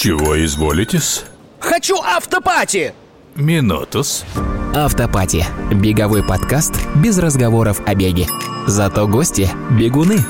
Чего изволитесь? Хочу автопати! Минутус. Автопати. Беговой подкаст без разговоров о беге. Зато гости – бегуны.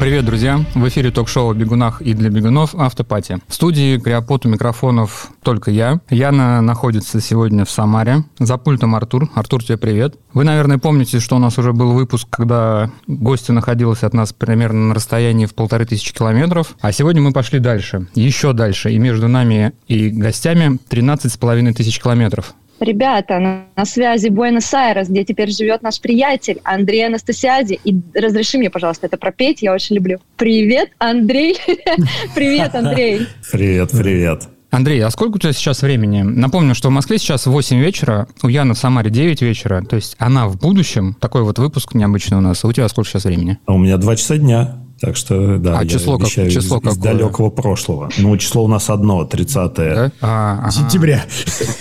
Привет, друзья! В эфире ток-шоу о бегунах и для бегунов «Автопати». В студии Криопот у микрофонов только я. Яна находится сегодня в Самаре. За пультом Артур. Артур, тебе привет. Вы, наверное, помните, что у нас уже был выпуск, когда гостья находилась от нас примерно на расстоянии в полторы тысячи километров. А сегодня мы пошли дальше, еще дальше. И между нами и гостями 13 с половиной тысяч километров. Ребята, на, на связи Буэнос-Айрес, где теперь живет наш приятель Андрей Анастасиади. И разреши мне, пожалуйста, это пропеть, я очень люблю. Привет, Андрей. Привет, Андрей. Привет, привет. Андрей, а сколько у тебя сейчас времени? Напомню, что в Москве сейчас 8 вечера, у Яны в Самаре 9 вечера, то есть она в будущем, такой вот выпуск необычный у нас. А у тебя сколько сейчас времени? А у меня 2 часа дня. Так что, да, а я число, как, число из, из далекого прошлого. Ну, число у нас одно, 30 да? а, ага. сентября.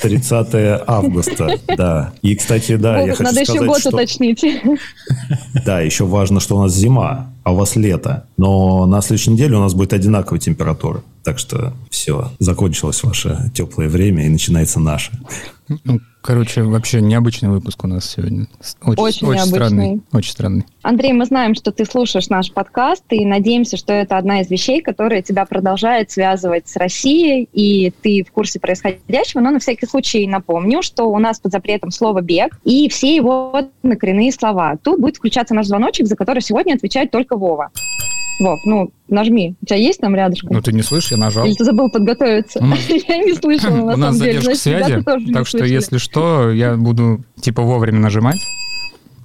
30 августа, да. И, кстати, да, Бог, я хочу надо сказать, еще год что... уточнить. Да, еще важно, что у нас зима, а у вас лето. Но на следующей неделе у нас будет одинаковая температура. Так что все, закончилось ваше теплое время и начинается наше. Ну, короче, вообще необычный выпуск у нас сегодня. Очень, очень, очень странный. Очень странный. Андрей, мы знаем, что ты слушаешь наш подкаст, и надеемся, что это одна из вещей, которая тебя продолжает связывать с Россией, и ты в курсе происходящего. Но на всякий случай напомню, что у нас под запретом слово «бег» и все его накоренные слова. Тут будет включаться наш звоночек, за который сегодня отвечает только Вова. Вов, ну, нажми. У тебя есть там рядышком? Ну, ты не слышишь, я нажал. Или ты забыл подготовиться? Я не слышала, на У нас задержка связи, так что, если что, я буду, типа, вовремя нажимать.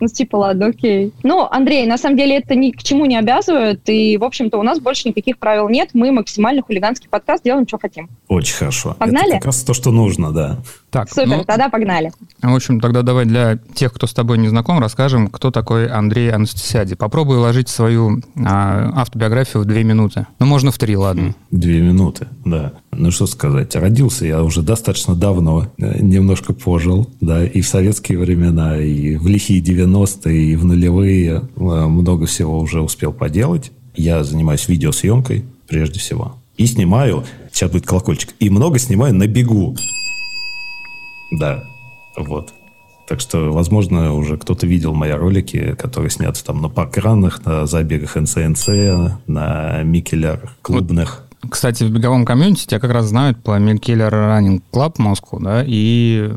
Ну, типа, ладно, окей. Ну, Андрей, на самом деле это ни к чему не обязывает, и, в общем-то, у нас больше никаких правил нет. Мы максимально хулиганский подкаст, делаем, что хотим. Очень хорошо. Погнали? Это как раз то, что нужно, да. Так, Супер, ну, тогда погнали. В общем, тогда давай для тех, кто с тобой не знаком, расскажем, кто такой Андрей Анастасиади. Попробуй уложить свою а, автобиографию в две минуты. Ну, можно в три, ладно. Две минуты, да. Ну, что сказать. Родился я уже достаточно давно, э, немножко пожил, да, и в советские времена, и в лихие 90-е, и в нулевые э, много всего уже успел поделать. Я занимаюсь видеосъемкой, прежде всего. И снимаю, сейчас будет колокольчик, и много снимаю на бегу. Да, вот. Так что, возможно, уже кто-то видел мои ролики, которые сняты там на паркранах, на забегах НЦНЦ, на микелях клубных. Вот, кстати, в беговом комьюнити тебя как раз знают по Микелер Running Club Москву, да, и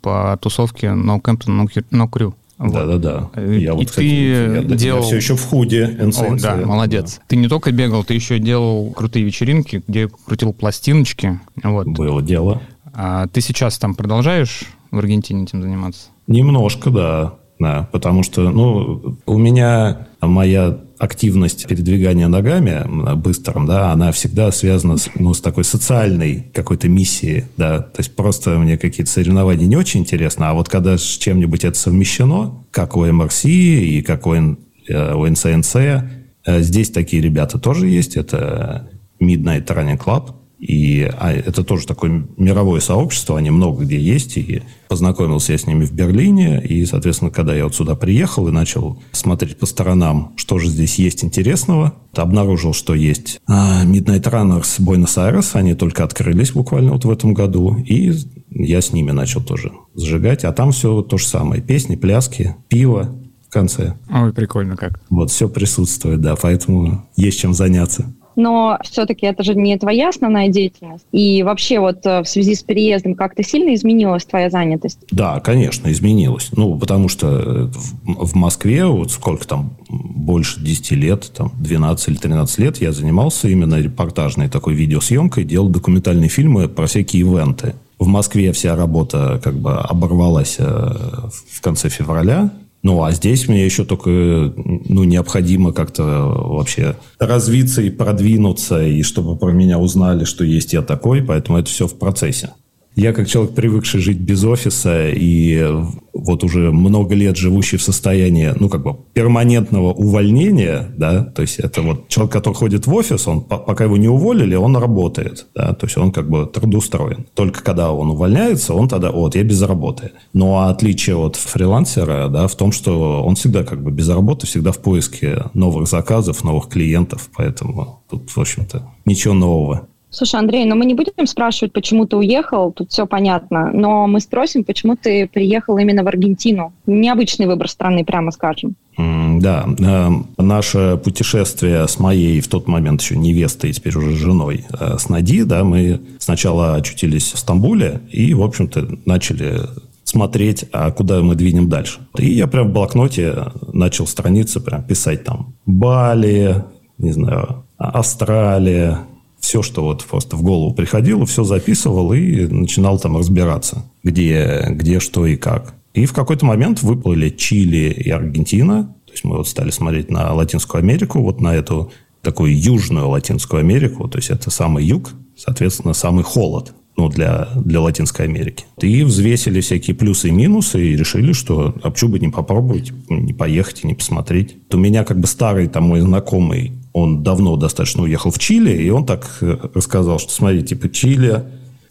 по тусовке No Campton No Crew. Вот. Да-да-да. И вот, кстати, ты я, делал... Я все еще в худе НЦНЦ. О, да, молодец. Да. Ты не только бегал, ты еще делал крутые вечеринки, где крутил пластиночки. Вот. Было дело. А ты сейчас там продолжаешь в Аргентине этим заниматься? Немножко, да. Да, потому что, ну, у меня моя активность передвигания ногами быстрым, да, она всегда связана с, ну, с такой социальной какой-то миссией, да, то есть просто мне какие-то соревнования не очень интересно, а вот когда с чем-нибудь это совмещено, как у МРС и как у, у НЦНЦ, э, здесь такие ребята тоже есть, это Midnight Running Club, и а это тоже такое мировое сообщество, они много где есть. И познакомился я с ними в Берлине. И, соответственно, когда я вот сюда приехал и начал смотреть по сторонам, что же здесь есть интересного, обнаружил, что есть а, Midnight Runners Buenos-Aires. Они только открылись буквально вот в этом году. И я с ними начал тоже сжигать. А там все то же самое. Песни, пляски, пиво в конце. Ой, прикольно как. Вот, все присутствует, да. Поэтому есть чем заняться но все-таки это же не твоя основная деятельность. И вообще вот э, в связи с переездом как-то сильно изменилась твоя занятость? Да, конечно, изменилась. Ну, потому что э, в Москве вот сколько там, больше 10 лет, там 12 или 13 лет я занимался именно репортажной такой видеосъемкой, делал документальные фильмы про всякие ивенты. В Москве вся работа как бы оборвалась э, в конце февраля, ну, а здесь мне еще только ну, необходимо как-то вообще развиться и продвинуться, и чтобы про меня узнали, что есть я такой, поэтому это все в процессе. Я как человек, привыкший жить без офиса и вот уже много лет живущий в состоянии, ну, как бы, перманентного увольнения, да, то есть это вот человек, который ходит в офис, он, пока его не уволили, он работает, да, то есть он как бы трудоустроен. Только когда он увольняется, он тогда, вот, я без работы. Но отличие от фрилансера, да, в том, что он всегда как бы без работы, всегда в поиске новых заказов, новых клиентов, поэтому тут, в общем-то, ничего нового. Слушай, Андрей, ну мы не будем спрашивать, почему ты уехал, тут все понятно, но мы спросим, почему ты приехал именно в Аргентину. Необычный выбор страны, прямо скажем. Да, э, наше путешествие с моей в тот момент еще невестой, теперь уже женой, э, с Нади, да, мы сначала очутились в Стамбуле и, в общем-то, начали смотреть, а куда мы двинем дальше. И я прям в блокноте начал страницы прям писать там Бали, не знаю, Австралия, все, что вот просто в голову приходило, все записывал и начинал там разбираться, где, где что и как. И в какой-то момент выплыли Чили и Аргентина. То есть мы вот стали смотреть на Латинскую Америку, вот на эту такую южную Латинскую Америку. То есть это самый юг, соответственно, самый холод ну, для, для Латинской Америки. И взвесили всякие плюсы и минусы и решили, что а почему бы не попробовать, не поехать и не посмотреть. У меня как бы старый там мой знакомый он давно достаточно уехал в Чили, и он так э, рассказал, что, смотри, типа, Чили,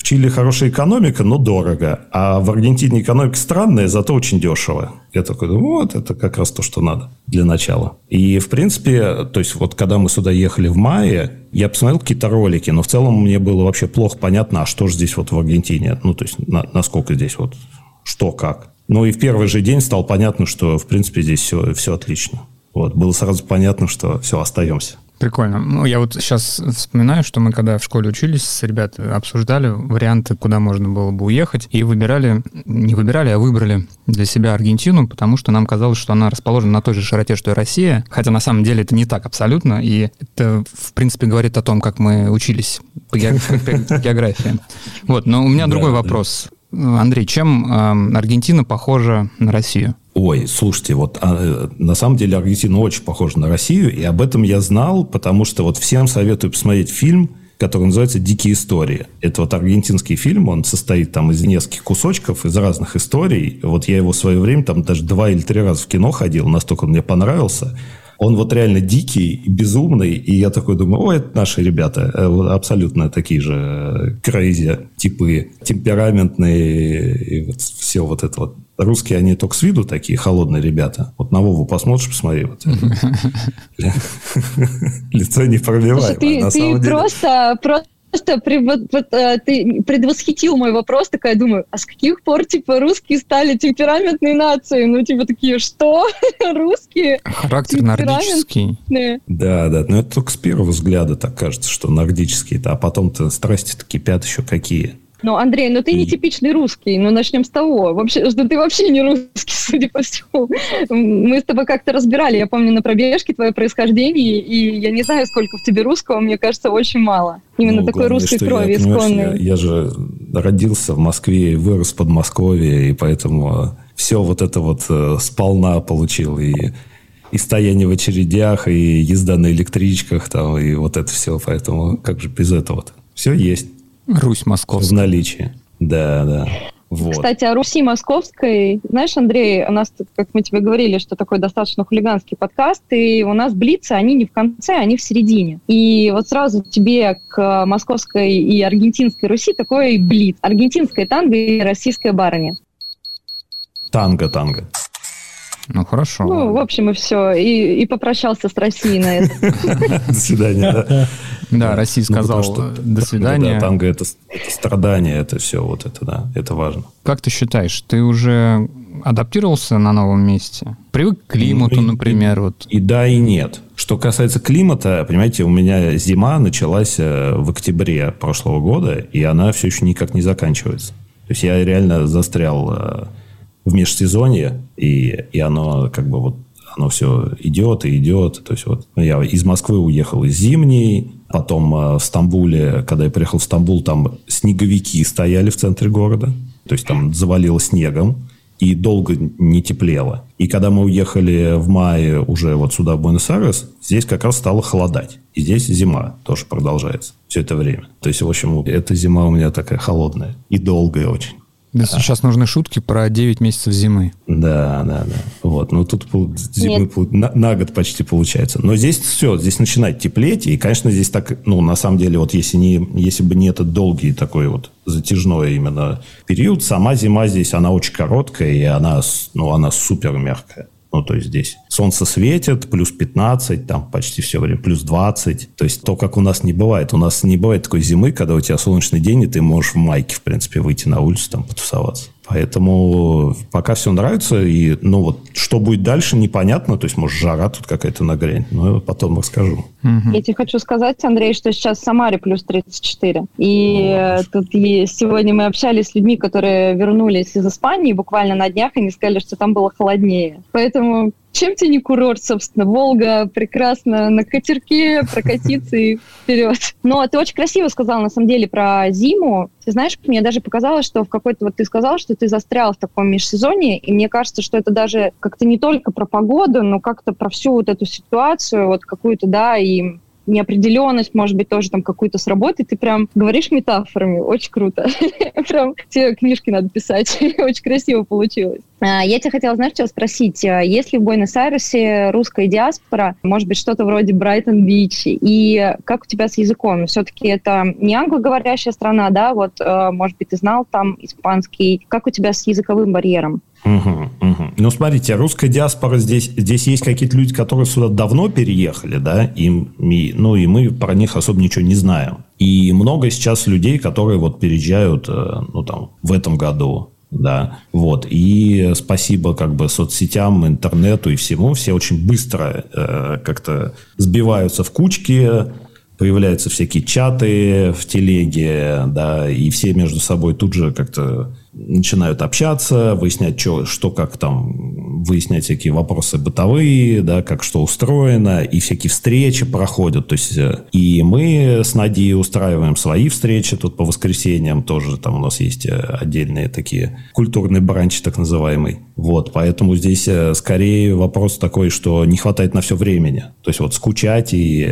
в Чили хорошая экономика, но дорого, а в Аргентине экономика странная, зато очень дешево. Я такой вот, это как раз то, что надо для начала. И, в принципе, то есть, вот когда мы сюда ехали в мае, я посмотрел какие-то ролики, но в целом мне было вообще плохо понятно, а что же здесь вот в Аргентине, ну, то есть, на, насколько здесь вот, что как. Ну, и в первый же день стало понятно, что, в принципе, здесь все, все отлично. Вот, было сразу понятно, что все, остаемся. Прикольно. Ну, я вот сейчас вспоминаю, что мы когда в школе учились с ребятами, обсуждали варианты, куда можно было бы уехать, и выбирали, не выбирали, а выбрали для себя Аргентину, потому что нам казалось, что она расположена на той же широте, что и Россия, хотя на самом деле это не так абсолютно, и это, в принципе, говорит о том, как мы учились по географии. Вот, но у меня другой вопрос. Андрей, чем Аргентина похожа на Россию? Ой, слушайте, вот а, на самом деле Аргентина очень похожа на Россию, и об этом я знал, потому что вот всем советую посмотреть фильм, который называется «Дикие истории». Это вот аргентинский фильм, он состоит там из нескольких кусочков, из разных историй. Вот я его в свое время там даже два или три раза в кино ходил, настолько он мне понравился он вот реально дикий, безумный, и я такой думаю, о, это наши ребята, э, абсолютно такие же крейзи типы, темпераментные, и вот все вот это вот. Русские, они только с виду такие холодные ребята. Вот на Вову посмотришь, посмотри. Вот. Лицо не пробиваемое. Ты просто просто э, ты предвосхитил мой вопрос, такая думаю, а с каких пор, типа, русские стали темпераментной нацией? Ну, типа, такие, что? русские? Характер нордический. Да, да, но это только с первого взгляда так кажется, что нордические, а потом-то страсти-то кипят еще какие. Ну, Андрей, ну ты не типичный русский, ну начнем с того. Вообще, что ты вообще не русский, судя по всему. Мы с тобой как-то разбирали, я помню, на пробежке твое происхождение, и я не знаю, сколько в тебе русского, мне кажется, очень мало. Именно ну, такой главное, русской крови исконной. Я, я же родился в Москве и вырос в Подмосковье, и поэтому все вот это вот э, сполна получил. И и стояние в очередях, и езда на электричках, там, и вот это все. Поэтому как же без этого-то? Все есть. Русь московская. В наличии. Да, да. Вот. Кстати, о Руси Московской. Знаешь, Андрей, у нас, как мы тебе говорили, что такой достаточно хулиганский подкаст, и у нас блицы, они не в конце, они в середине. И вот сразу тебе к московской и аргентинской Руси такой блиц. Аргентинская танго и российская барыня. Танго-танго. Ну, хорошо. Ну, в общем, и все. И, и попрощался с Россией на это. До свидания. Да, Россия ну, сказала до свидания. Танго это страдание, это все вот это, да, это важно. Как ты считаешь, ты уже адаптировался на новом месте? Привык к климату, ну, например? Вот. И да, и нет. Что касается климата, понимаете, у меня зима началась э, в октябре прошлого года, и она все еще никак не заканчивается. То есть я реально застрял э, в межсезонье, и, и оно как бы вот оно все идет и идет. То есть вот я из Москвы уехал из зимней, потом э, в Стамбуле, когда я приехал в Стамбул, там снеговики стояли в центре города, то есть там завалило снегом и долго не теплело. И когда мы уехали в мае уже вот сюда, в Буэнос-Айрес, здесь как раз стало холодать. И здесь зима тоже продолжается все это время. То есть, в общем, эта зима у меня такая холодная и долгая очень. Да, сейчас нужны шутки про 9 месяцев зимы. Да, да, да. Вот. Ну, тут зимы на, на год почти получается. Но здесь все, здесь начинает теплеть. И, конечно, здесь так, ну, на самом деле, вот если, не, если бы не этот долгий такой вот затяжной именно период, сама зима здесь, она очень короткая, и она, ну, она супер мягкая. Ну, то есть здесь солнце светит, плюс 15, там почти все время, плюс 20. То есть то, как у нас не бывает. У нас не бывает такой зимы, когда у тебя солнечный день, и ты можешь в майке, в принципе, выйти на улицу, там, потусоваться. Поэтому пока все нравится, и, ну, вот, что будет дальше, непонятно. То есть, может, жара тут какая-то нагрянет, но потом расскажу. Я тебе хочу сказать, Андрей, что сейчас в Самаре плюс 34. И О. тут есть, сегодня мы общались с людьми, которые вернулись из Испании буквально на днях, и они сказали, что там было холоднее. Поэтому чем тебе не курорт, собственно? Волга прекрасно на катерке прокатиться и вперед. Но ты очень красиво сказал, на самом деле, про зиму. Ты знаешь, мне даже показалось, что в какой-то... Вот ты сказал, что ты застрял в таком межсезонье, и мне кажется, что это даже как-то не только про погоду, но как-то про всю вот эту ситуацию, вот какую-то, да, и неопределенность, может быть, тоже там какую-то сработает. Ты прям говоришь метафорами. Очень круто. Прям тебе книжки надо писать. Очень красиво получилось. А, я тебя хотела, знаешь, что спросить. А, есть ли в Буэнос-Айресе русская диаспора, может быть, что-то вроде Брайтон-Бич? И как у тебя с языком? Все-таки это не англоговорящая страна, да? Вот, а, может быть, ты знал там испанский. Как у тебя с языковым барьером? Угу, угу. Ну, смотрите, русская диаспора здесь, здесь есть какие-то люди, которые сюда давно переехали, да, и, и, ну, и мы про них особо ничего не знаем. И много сейчас людей, которые вот переезжают, э, ну, там, в этом году, да, вот, и спасибо как бы соцсетям, интернету и всему, все очень быстро э, как-то сбиваются в кучки, появляются всякие чаты в телеге, да, и все между собой тут же как-то начинают общаться, выяснять, что, что как там, выяснять всякие вопросы бытовые, да, как что устроено, и всякие встречи проходят. То есть, э, и мы с Надей устраиваем свои встречи тут по воскресеньям, тоже там у нас есть э, отдельные такие культурные бранчи, так называемый. Вот, поэтому здесь э, скорее вопрос такой, что не хватает на все времени. То есть вот скучать и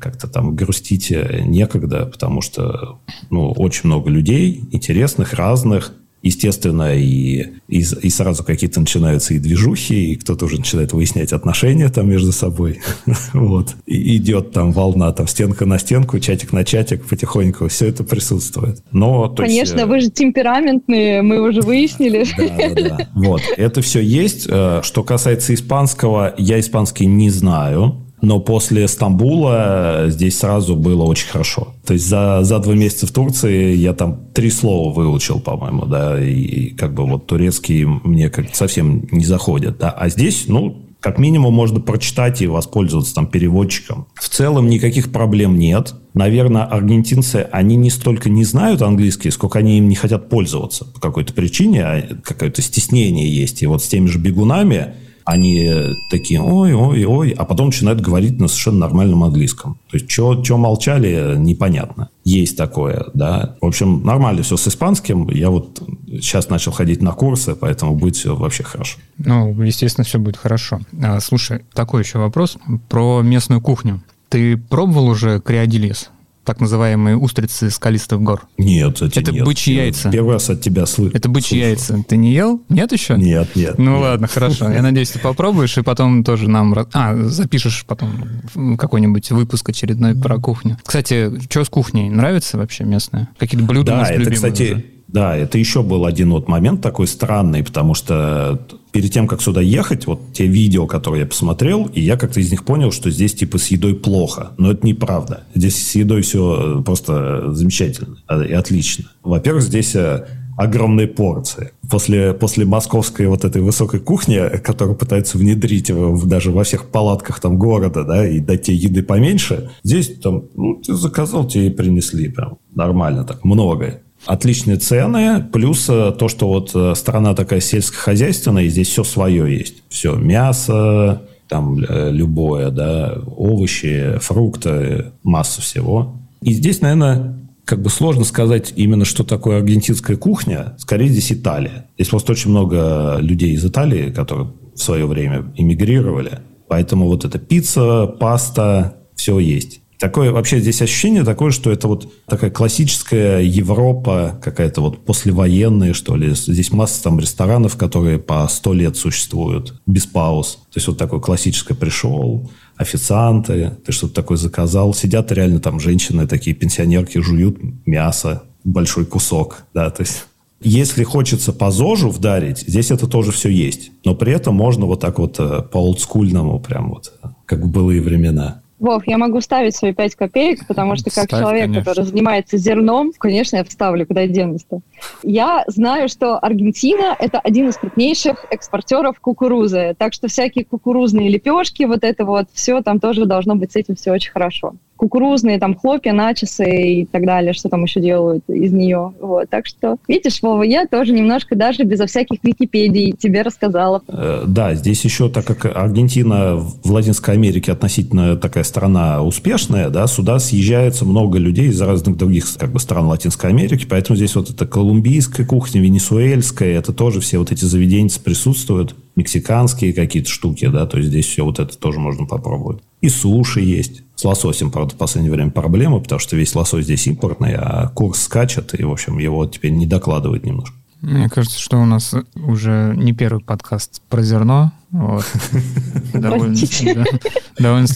как-то там грустить некогда, потому что ну, очень много людей интересных, разных, Естественно, и, и, и сразу какие-то начинаются и движухи, и кто-то уже начинает выяснять отношения там между собой. вот. И идет там волна, там стенка на стенку, чатик на чатик потихоньку. Все это присутствует. Но, Конечно, есть, вы же темпераментные, мы уже выяснили. да, да, да. Вот. Это все есть. Э, что касается испанского, я испанский не знаю. Но после Стамбула здесь сразу было очень хорошо. То есть за, за два месяца в Турции я там три слова выучил, по-моему, да, и, и как бы вот турецкий мне как совсем не заходит, да. А здесь, ну, как минимум можно прочитать и воспользоваться там переводчиком. В целом никаких проблем нет. Наверное, аргентинцы, они не столько не знают английский, сколько они им не хотят пользоваться по какой-то причине, а какое-то стеснение есть. И вот с теми же бегунами они такие, ой, ой, ой, а потом начинают говорить на совершенно нормальном английском. То есть, что молчали, непонятно. Есть такое, да. В общем, нормально все с испанским. Я вот сейчас начал ходить на курсы, поэтому будет все вообще хорошо. Ну, естественно, все будет хорошо. А, слушай, такой еще вопрос про местную кухню. Ты пробовал уже криодилиз? Так называемые устрицы скалистых гор? Нет, эти Это нет. бычьи яйца. Первый раз от тебя слышу. Это бычьи яйца. Ты не ел? Нет еще? Нет, нет. Ну нет. ладно, хорошо. Я надеюсь, ты попробуешь и потом тоже нам... А, запишешь потом какой-нибудь выпуск очередной про кухню. Кстати, что с кухней? Нравится вообще местная? Какие-то блюда да, это, кстати, уже? Да, это еще был один вот момент такой странный, потому что перед тем, как сюда ехать, вот те видео, которые я посмотрел, и я как-то из них понял, что здесь типа с едой плохо. Но это неправда. Здесь с едой все просто замечательно и отлично. Во-первых, здесь э, огромные порции. После, после московской вот этой высокой кухни, которую пытаются внедрить в, даже во всех палатках там города, да, и дать тебе еды поменьше, здесь там, ну, ты заказал, тебе и принесли прям нормально так, многое отличные цены, плюс э, то, что вот э, страна такая сельскохозяйственная, и здесь все свое есть. Все, мясо, там э, любое, да, овощи, фрукты, масса всего. И здесь, наверное, как бы сложно сказать именно, что такое аргентинская кухня. Скорее, здесь Италия. Здесь просто очень много людей из Италии, которые в свое время эмигрировали. Поэтому вот эта пицца, паста, все есть. Такое вообще здесь ощущение такое, что это вот такая классическая Европа, какая-то вот послевоенная, что ли. Здесь масса там ресторанов, которые по сто лет существуют, без пауз. То есть вот такой классическое пришел, официанты, ты что-то такое заказал. Сидят реально там женщины, такие пенсионерки, жуют мясо, большой кусок, да, то есть Если хочется по ЗОЖу вдарить, здесь это тоже все есть. Но при этом можно вот так вот э, по олдскульному, прям вот, как в былые времена. Вов, я могу вставить свои 5 копеек, потому что как Ставь, человек, конечно. который занимается зерном, конечно, я вставлю, куда денусь-то. Я знаю, что Аргентина – это один из крупнейших экспортеров кукурузы, так что всякие кукурузные лепешки, вот это вот, все там тоже должно быть с этим все очень хорошо. Кукурузные там хлопья, начесы и так далее, что там еще делают из нее. Вот. Так что, видишь, Вова, я тоже немножко даже безо всяких Википедий тебе рассказала. Э, Да, здесь еще, так как Аргентина в Латинской Америке относительно такая страна успешная, да, сюда съезжается много людей из разных других как бы, стран Латинской Америки, поэтому здесь вот эта колумбийская кухня, венесуэльская, это тоже все вот эти заведения присутствуют, мексиканские какие-то штуки, да, то есть здесь все вот это тоже можно попробовать. И суши есть. С лососем, правда, в последнее время проблема, потому что весь лосось здесь импортный, а курс скачет, и, в общем, его теперь не докладывают немножко. Мне кажется, что у нас уже не первый подкаст про зерно. Вот. Довольно,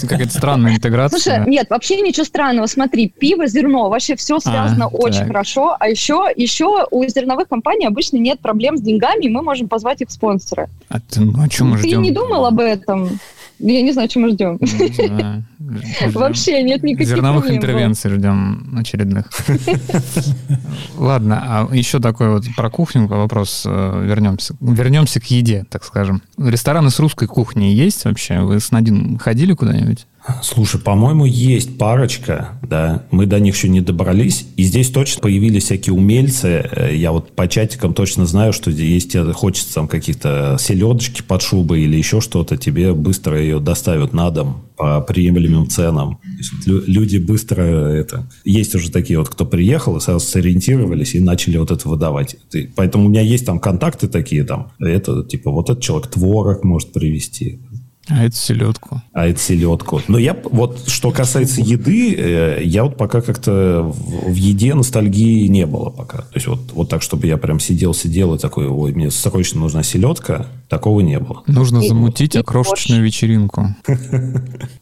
какая-то странная Слушай, интеграция. нет, вообще ничего странного. Смотри, пиво, зерно, вообще все связано очень хорошо. А еще, еще у зерновых компаний обычно нет проблем с деньгами, и мы можем позвать их спонсоры. А ты- ну, о чем мы Ты ждем? не думал об этом? Я не знаю, чем мы ждем. Ждем. Вообще нет никаких Зерновых проблем. интервенций ждем очередных. Ладно, а еще такой вот про кухню вопрос э, вернемся. Вернемся к еде, так скажем. Рестораны с русской кухней есть вообще? Вы с Надин ходили куда-нибудь? Слушай, по-моему, есть парочка, да, мы до них еще не добрались, и здесь точно появились всякие умельцы, Э, я вот по чатикам точно знаю, что тебе хочется там каких-то селедочки под шубой или еще что-то, тебе быстро ее доставят на дом по приемлемым ценам. Есть люди быстро это... Есть уже такие вот, кто приехал и сразу сориентировались и начали вот это выдавать. Ты- Поэтому у меня есть там контакты такие там, это типа вот этот человек творог может привезти, А это селедку. а это селедку. Но я вот, что касается еды, э, я вот пока как-то в, в еде ностальгии не было пока. То есть вот, вот так, чтобы я прям сидел-сидел и такой, ой, мне срочно нужна селедка, такого не было. Нужно И- замутить и окрошечную вечеринку.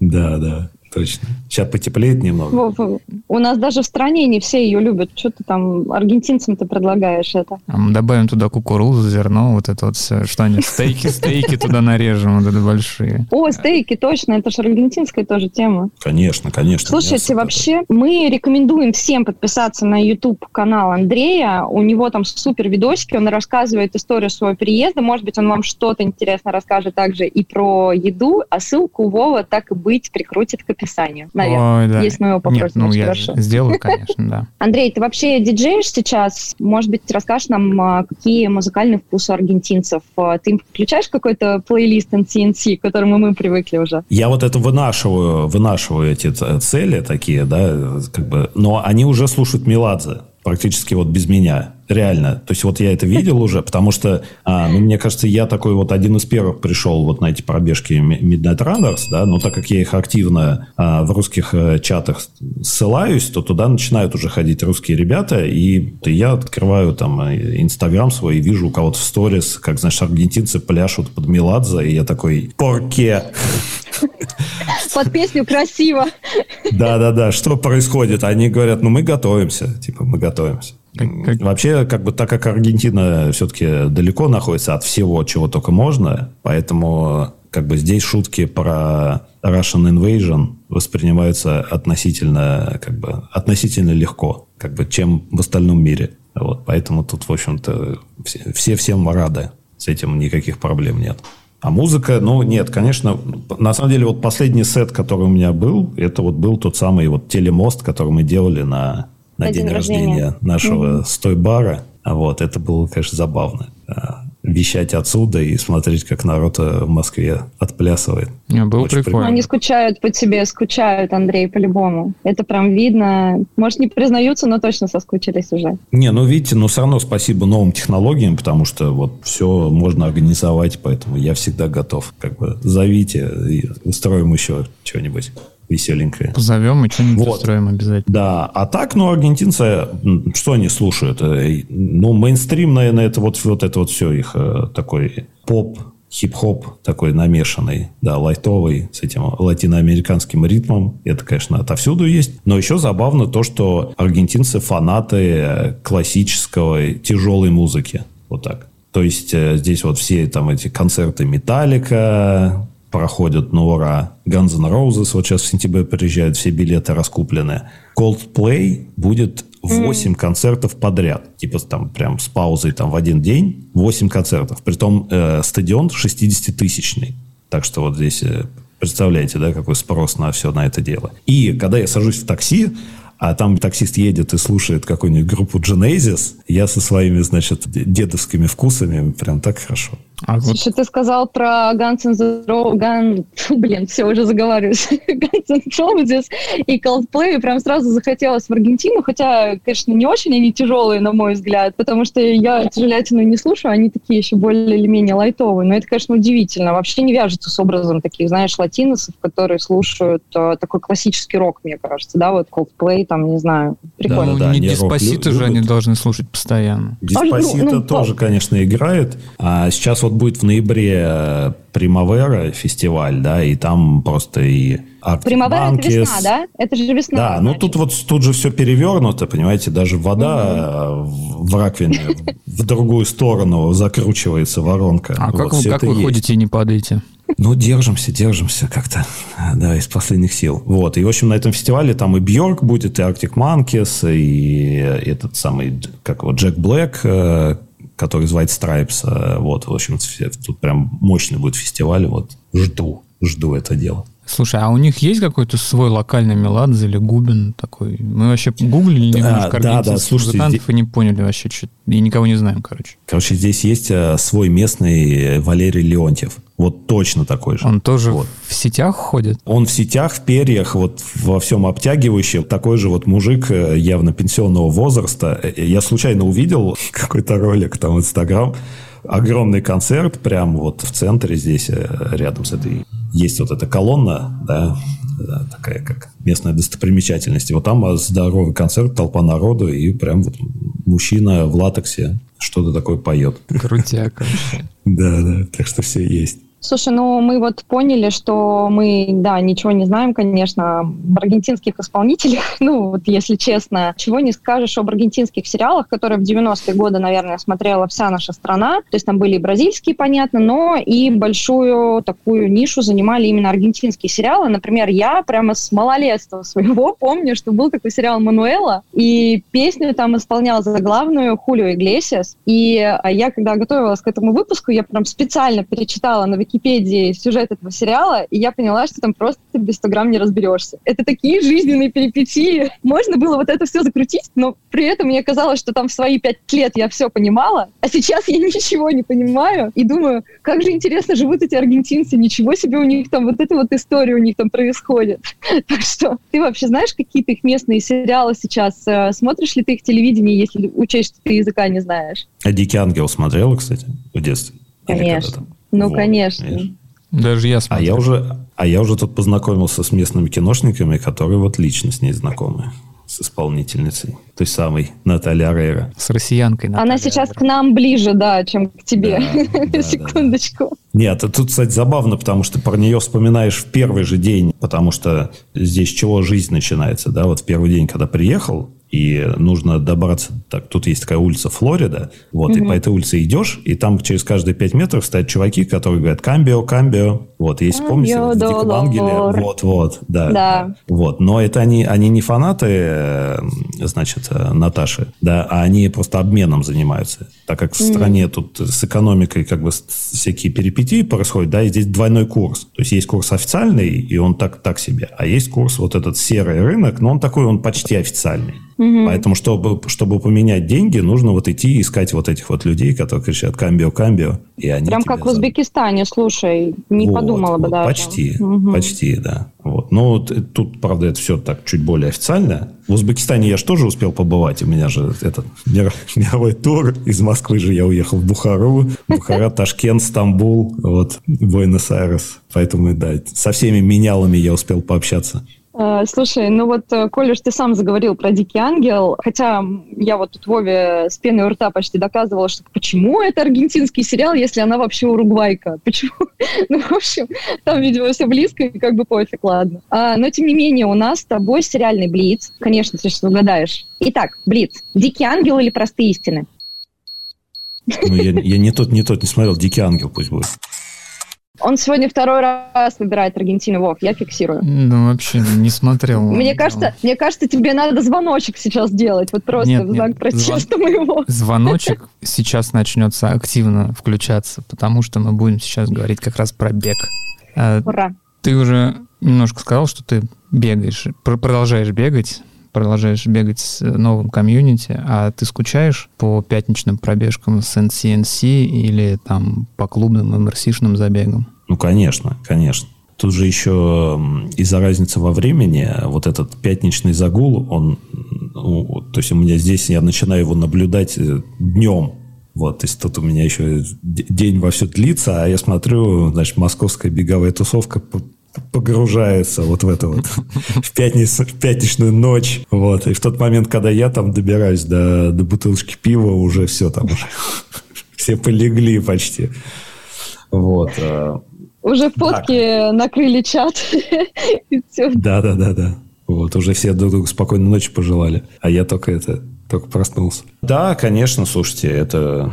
Да, да, точно. Сейчас потеплеет немного. У нас даже в стране не все ее любят. Что ты там аргентинцам ты предлагаешь это? А мы добавим туда кукурузу, зерно, вот это вот все. Что они, стейки, стейки туда нарежем, вот это большие. О, стейки, точно, это же аргентинская тоже тема. Конечно, конечно. Слушайте, вообще мы рекомендуем всем подписаться на YouTube канал Андрея. У него там супер видосики, он рассказывает историю своего переезда. Может быть, он вам что-то интересно расскажет также и про еду, а ссылку Вова так и быть прикрутит к описанию. Наверное. Ой, да. Если мы его попросим, Нет, ну я хорошо. сделаю, конечно, да. Андрей, ты вообще диджеешь сейчас? Может быть, расскажешь нам, а, какие музыкальные вкусы у аргентинцев? А, Ты им включаешь какой-то плейлист NCNC, к которому мы привыкли уже? Я вот это вынашиваю, вынашиваю эти цели такие, да, как бы, но они уже слушают Меладзе практически вот без меня, реально. То есть вот я это видел уже, потому что, а, ну, мне кажется, я такой вот один из первых пришел вот на эти пробежки Midnight Runners, да, но так как я их активно а, в русских э, чатах ссылаюсь, то туда начинают уже ходить русские ребята, и я открываю там э, Инстаграм свой и вижу у кого-то в сторис, как, значит, аргентинцы пляшут под Меладзе, и я такой, порке? Под песню «Красиво». Да-да-да, что происходит? Они говорят, ну мы готовимся, типа мы готовимся. Как- как- Вообще, как бы, так как Аргентина все-таки далеко находится от всего, чего только можно, поэтому как бы здесь шутки про Russian Invasion воспринимаются относительно, как бы, относительно легко, как бы, чем в остальном мире. Вот, поэтому тут, в общем-то, все, все всем рады. С этим никаких проблем нет. А музыка, ну, нет, конечно, на самом деле, вот последний сет, который у меня был, это вот был тот самый вот телемост, который мы делали на, на, На день, день рождения, рождения. нашего стой-бара. А Вот, это было, конечно, забавно. Вещать отсюда и смотреть, как народ э, в Москве отплясывает. Не, Было Очень прикольно. Они скучают по тебе, скучают, Андрей, по-любому. Это прям видно. Может, не признаются, но точно соскучились уже. Не, ну видите, ну все равно спасибо новым технологиям, потому что вот все можно организовать, поэтому я всегда готов. Как бы зовите и устроим еще что-нибудь веселенькое. Позовем и что-нибудь Вот. устроим обязательно. Да, а так, ну, аргентинцы, что они слушают? Э, Ну, мейнстрим, наверное, это вот, вот это вот все их э, такой поп, хип-хоп такой намешанный, да, лайтовый, с этим латиноамериканским ритмом. Это, конечно, отовсюду есть. Но еще забавно то, что аргентинцы фанаты классического тяжелой музыки. Вот так. То есть э, здесь вот все там эти концерты Металлика проходят на ура. Guns N' Roses вот сейчас в сентябре приезжают, все билеты раскуплены. Coldplay будет 8 mm. концертов подряд. Типа там прям с паузой там в один день 8 концертов. Притом э, стадион 60-тысячный. Так что вот здесь э, представляете, да, какой спрос на все на это дело. И когда я сажусь в такси, а там таксист едет и слушает какую-нибудь группу Genesis, я со своими, значит, дедовскими вкусами прям так хорошо. А вот... Слушай, ты сказал про Guns N' Roses, Gun... блин, все, уже заговариваюсь, Guns N' Roses и Coldplay, и прям сразу захотелось в Аргентину, хотя, конечно, не очень они тяжелые, на мой взгляд, потому что я тяжелятину не слушаю, они такие еще более или менее лайтовые, но это, конечно, удивительно, вообще не вяжется с образом таких, знаешь, латиносов, которые слушают э, такой классический рок, мне кажется, да, вот Coldplay, там, не знаю, прикольно. Да, да, не Диспосито же они должны слушать постоянно. Диспосито ну, ну, тоже, конечно, играет, а сейчас вот будет в ноябре э, Примавера фестиваль, да, и там просто и Примавера это весна, да? Это же весна. Да, значит. ну тут вот тут же все перевернуто, понимаете, даже вода угу. в раковине в другую сторону закручивается воронка. А как, вы, как вы ходите и не падаете? Ну, держимся, держимся как-то, да, из последних сил. Вот, и, в общем, на этом фестивале там и Бьорк будет, и Arctic Monkeys, и этот самый, как вот, Джек Блэк, э, который White Stripes. Э, вот, в общем, тут прям мощный будет фестиваль. Вот, жду, жду это дело. Слушай, а у них есть какой-то свой локальный Меладзе или Губин такой? Мы вообще гуглили немножко да, да, да, слушайте, здесь... и не поняли вообще, что и никого не знаем, короче. Короче, здесь есть э, свой местный Валерий Леонтьев. Вот точно такой же. Он тоже вот. в сетях ходит? Он в сетях, в перьях, вот во всем обтягивающем. Такой же вот мужик э, явно пенсионного возраста. Э, я случайно увидел какой-то ролик там в Инстаграм. Огромный концерт прямо вот в центре здесь, рядом с этой есть вот эта колонна, да, да, такая как местная достопримечательность. И вот там здоровый концерт, толпа народу, и прям вот мужчина в латексе что-то такое поет. Крутяк Да, да, так что все есть. Слушай, ну мы вот поняли, что мы, да, ничего не знаем, конечно, об аргентинских исполнителях. Ну, вот если честно, чего не скажешь об аргентинских сериалах, которые в 90-е годы, наверное, смотрела вся наша страна. То есть там были и бразильские, понятно, но и большую такую нишу занимали именно аргентинские сериалы. Например, я прямо с малолетства своего помню, что был такой сериал «Мануэла», и песню там исполнял за главную Хулио Иглесиас. И а, я, когда готовилась к этому выпуску, я прям специально перечитала на Википедии сюжет этого сериала, и я поняла, что там просто ты без 100 грамм не разберешься. Это такие жизненные перипетии. Можно было вот это все закрутить, но при этом мне казалось, что там в свои пять лет я все понимала, а сейчас я ничего не понимаю. И думаю, как же интересно живут эти аргентинцы, ничего себе у них там, вот эта вот история у них там происходит. Так что ты вообще знаешь какие-то их местные сериалы сейчас? Э, смотришь ли ты их телевидение, если учесть, что ты языка не знаешь? А «Дикий ангел» смотрела, кстати, в детстве? Конечно. Ну, вот, конечно. Видишь? Даже я смотрю. А я, уже, а я уже тут познакомился с местными киношниками, которые вот лично с ней знакомы с исполнительницей, той самой Наталья Рейра. С россиянкой Наталья Она сейчас Арейра. к нам ближе, да, чем к тебе. Да, да, Секундочку. Да. Нет, тут, кстати, забавно, потому что про нее вспоминаешь в первый же день, потому что здесь чего жизнь начинается, да, вот в первый день, когда приехал, и нужно добраться, так, тут есть такая улица Флорида, вот, угу. и по этой улице идешь, и там через каждые пять метров стоят чуваки, которые говорят «камбио, камбио», вот, если помните, в Диком Ангеле, вот, вот, да, да, вот, но это они, они не фанаты, э, значит, э, Наташи, да, а они просто обменом занимаются, так как в стране тут с экономикой как бы всякие перипетии происходят, да, и здесь двойной курс, то есть есть курс официальный, и он так, так себе, а есть курс вот этот серый рынок, но он такой, он почти официальный. Угу. Поэтому, чтобы, чтобы поменять деньги, нужно вот идти искать вот этих вот людей, которые кричат «камбио, камбио». И они Прям как в Узбекистане, слушай, не вот, подумала вот, бы даже. Почти, угу. почти, да. Вот. Ну, тут, правда, это все так чуть более официально. В Узбекистане я же тоже успел побывать. У меня же этот мировой тур. Из Москвы же я уехал в Бухару. Бухара, Ташкент, Стамбул, вот, Буэнос-Айрес. Поэтому, да, со всеми менялами я успел пообщаться. Э, слушай, ну вот, э, Коля, ты сам заговорил про «Дикий ангел», хотя я вот тут Вове с пеной у рта почти доказывала, что почему это аргентинский сериал, если она вообще уругвайка? Почему? Ну, в общем, там, видимо, все близко, и как бы пофиг, ладно. А, но, тем не менее, у нас с тобой сериальный Блиц. Конечно, ты сейчас угадаешь. Итак, Блиц. «Дикий ангел» или «Простые истины»? Ну, я, я не тот, не тот не смотрел. «Дикий ангел» пусть будет. Он сегодня второй раз выбирает Аргентину, Вов, я фиксирую. Ну, вообще не смотрел. Мне кажется, мне кажется, тебе надо звоночек сейчас делать, вот просто нет, в знак нет, протеста звон... моего. Звоночек сейчас начнется активно включаться, потому что мы будем сейчас говорить как раз про бег. А, Ура! Ты уже немножко сказал, что ты бегаешь, продолжаешь бегать продолжаешь бегать с новым комьюнити, а ты скучаешь по пятничным пробежкам с NCNC или там по клубным MRC-шным забегам? Ну, конечно, конечно. Тут же еще из-за разницы во времени вот этот пятничный загул, он, ну, то есть у меня здесь я начинаю его наблюдать э, днем, вот, то есть тут у меня еще день во все длится, а я смотрю, значит, московская беговая тусовка погружается вот в это вот в, пятницу, в пятничную ночь. Вот. И в тот момент, когда я там добираюсь до, до бутылочки пива, уже все там уже все полегли почти. Вот. А. Уже фотки да. накрыли чат. Да, да, да, да. Вот, уже все друг другу спокойной ночи пожелали. А я только это, только проснулся. Да, конечно, слушайте, это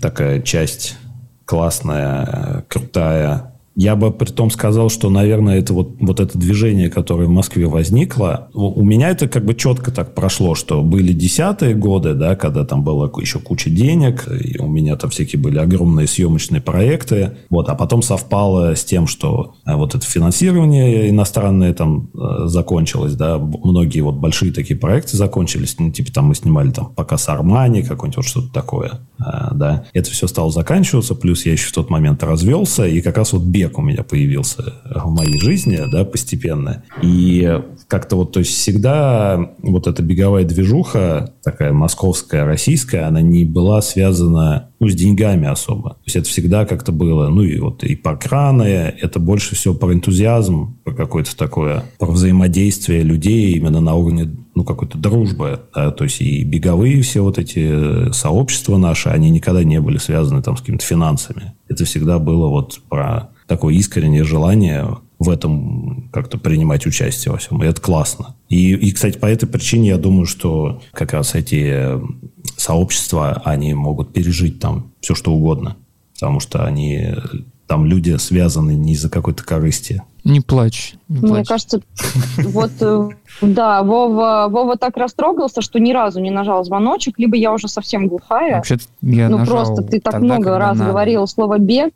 такая часть классная, крутая я бы при том сказал, что, наверное, это вот, вот это движение, которое в Москве возникло, у меня это как бы четко так прошло, что были десятые годы, да, когда там было еще куча денег, и у меня там всякие были огромные съемочные проекты, вот, а потом совпало с тем, что а, вот это финансирование иностранное там э, закончилось, да, многие вот большие такие проекты закончились, ну, типа там мы снимали там пока с Армани, какое-нибудь вот что-то такое, а, да, это все стало заканчиваться, плюс я еще в тот момент развелся, и как раз вот бег бег у меня появился в моей жизни, да, постепенно. И как-то вот, то есть всегда вот эта беговая движуха, такая московская, российская, она не была связана ну, с деньгами особо. То есть это всегда как-то было, ну и вот и паркраны, это больше всего про энтузиазм, про какое-то такое, про взаимодействие людей именно на уровне ну, какой-то дружбы. Да? То есть и беговые все вот эти сообщества наши, они никогда не были связаны там с какими-то финансами. Это всегда было вот про такое искреннее желание в этом как-то принимать участие во всем. И это классно. И, и, кстати, по этой причине я думаю, что как раз эти сообщества, они могут пережить там все, что угодно. Потому что они там люди связаны не из-за какой-то корысти. Не плачь. Не Мне кажется, вот э, да, Вова, Вова так растрогался, что ни разу не нажал звоночек, либо я уже совсем глухая. Вообще я ну просто ты так много раз надо. говорил слово бег,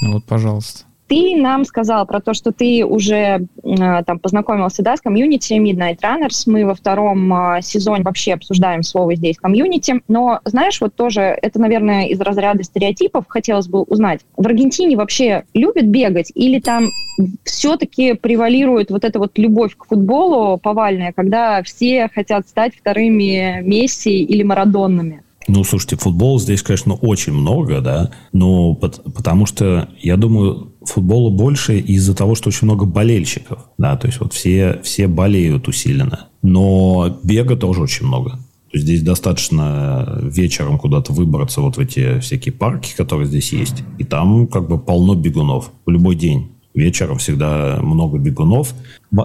вот, пожалуйста. Ты нам сказал про то, что ты уже э, там познакомился да, с комьюнити Midnight Runners. Мы во втором э, сезоне вообще обсуждаем слово здесь комьюнити. Но знаешь, вот тоже это, наверное, из разряда стереотипов хотелось бы узнать. В Аргентине вообще любят бегать или там все-таки превалирует вот эта вот любовь к футболу повальная, когда все хотят стать вторыми Месси или Марадоннами? Ну, слушайте, футбол здесь, конечно, очень много, да, но потому что, я думаю, футбола больше из-за того, что очень много болельщиков, да, то есть вот все, все болеют усиленно. Но бега тоже очень много. Здесь достаточно вечером куда-то выбраться вот в эти всякие парки, которые здесь есть, и там как бы полно бегунов в любой день вечером всегда много бегунов.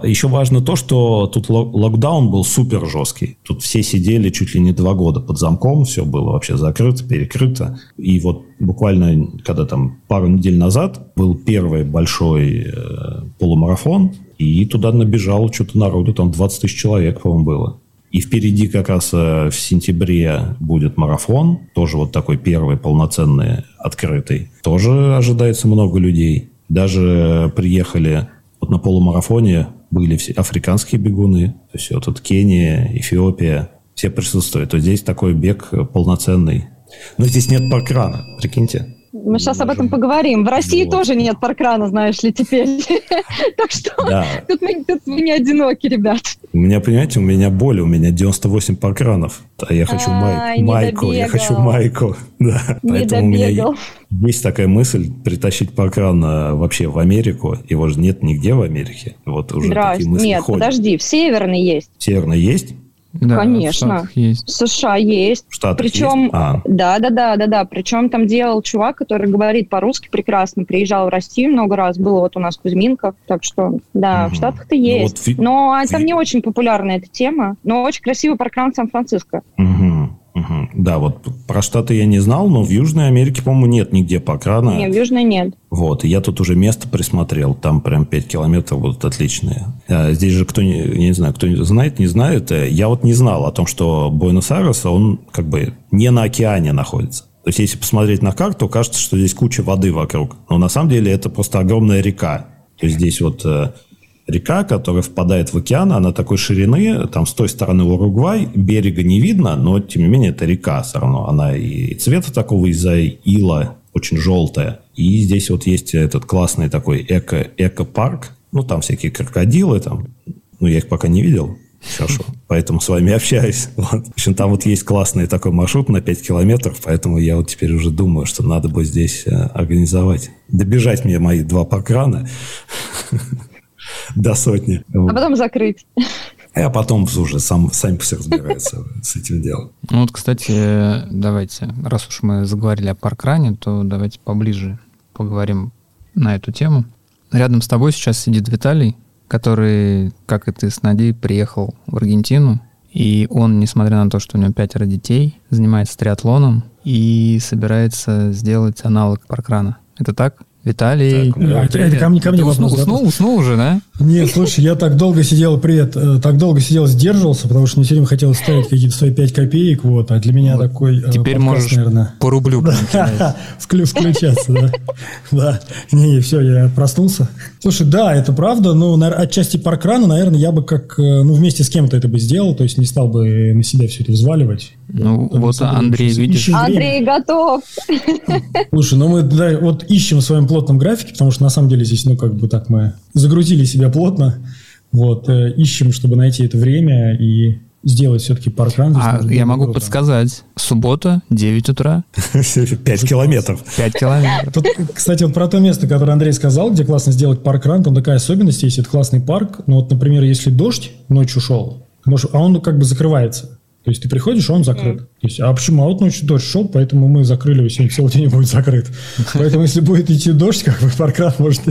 Еще важно то, что тут локдаун был супер жесткий. Тут все сидели чуть ли не два года под замком, все было вообще закрыто, перекрыто. И вот буквально, когда там пару недель назад был первый большой э, полумарафон, и туда набежало что-то народу, там 20 тысяч человек, по-моему, было. И впереди как раз э, в сентябре будет марафон, тоже вот такой первый полноценный, открытый. Тоже ожидается много людей. Даже приехали вот на полумарафоне были все африканские бегуны, то есть вот тут Кения, Эфиопия, все присутствуют. То здесь такой бег полноценный. Но здесь нет паркрана, прикиньте. Мы сейчас об этом поговорим. В России Вот. тоже нет паркрана, знаешь ли, теперь. Так что Да. тут мы тут вы не одиноки, ребят. У меня, понимаете, у меня боль, у меня 98 паркранов. А я хочу май- не майку, я хочу майку. Да. Поэтому у меня есть такая мысль притащить паркран а, вообще в Америку. Его же нет нигде в Америке. Вот уже такие мысли Нет, ходят. подожди, в Северной есть. Северный есть? Да, Конечно. в есть. В США есть. В Штатах Причем, есть? А. да, да, да, да, да. Причем там делал чувак, который говорит по-русски прекрасно, приезжал в Россию много раз, было вот у нас Кузьминка, так что, да, Мгм. в Штатах-то Ну есть. вот фи- Но а, там фи- не очень популярна эта тема, но очень красивый паркран Сан-Франциско. Мгм, мгм. Да, вот про Штаты я не знал, но в Южной Америке, по-моему, нет нигде паркрана. Не, в Южной нет. Вот, и я тут уже место присмотрел, там прям 5 километров будут отличные. А здесь же кто, не, не знаю, кто знает, не знает, э, я вот не знал о том, что Буэнос-Айрес, он как бы не на океане находится. То есть, если посмотреть на карту, кажется, что здесь куча воды вокруг. Но на самом деле это просто огромная река. То есть, здесь вот э, река, которая впадает в океан, она такой ширины, там с той стороны Уругвай, берега не видно, но тем не менее это река все равно. Она и цвета такого из-за ила очень желтая. И здесь вот есть этот классный такой эко, эко-парк. Ну, там всякие крокодилы, там, ну, я их пока не видел. Хорошо. Поэтому с вами общаюсь. Вот. В общем, там вот есть классный такой маршрут на 5 километров, поэтому я вот теперь уже думаю, что надо бы здесь э, организовать. Добежать мне мои два паркрана до сотни. А потом закрыть. А потом уже сам, сами все разбираются с этим делом. Ну вот, кстати, давайте, раз уж мы заговорили о паркране, то давайте поближе поговорим на эту тему. Рядом с тобой сейчас сидит Виталий, который, как и ты с Надей, приехал в Аргентину. И он, несмотря на то, что у него пятеро детей, занимается триатлоном и собирается сделать аналог паркрана. Это так? Виталий. Так, А, это, это ко мне, ко мне Ты вопрос. уснул, да? уснул, уснул уже, да? Нет, слушай, я так долго сидел, привет, э, так долго сидел, сдерживался, потому что мне все время хотелось ставить какие-то свои 5 копеек, вот, а для меня Вот. такой э, Теперь подкаст, можешь наверное, по рублю включаться, да. Да, не, все, я проснулся. Слушай, да, это правда, но отчасти паркрана, наверное, я бы как, э, ну, вместе с кем-то это бы сделал, то есть не стал бы на себя все это взваливать. Ну, вот Андрей, видишь. Андрей готов. Слушай, ну мы да, вот ищем в своем плотном графике, потому что на самом деле здесь, ну, как бы так мы загрузили себя плотно. Вот, э, ищем, чтобы найти это время и сделать все-таки паркран. А может я могу круто. подсказать. Суббота, 9 утра, 5 километров. 5 километров. Тут, кстати, вот про то место, которое Андрей сказал, где классно сделать паркран, там такая особенность есть, это классный парк. Но вот, например, если дождь ночью шел, можешь- а он как бы закрывается. То есть ты приходишь, он закрыт. То есть, а почему? А вот ночью дождь шел, поэтому мы закрыли его сегодня целый день будет закрыт. Поэтому если будет идти дождь, как бы паркран может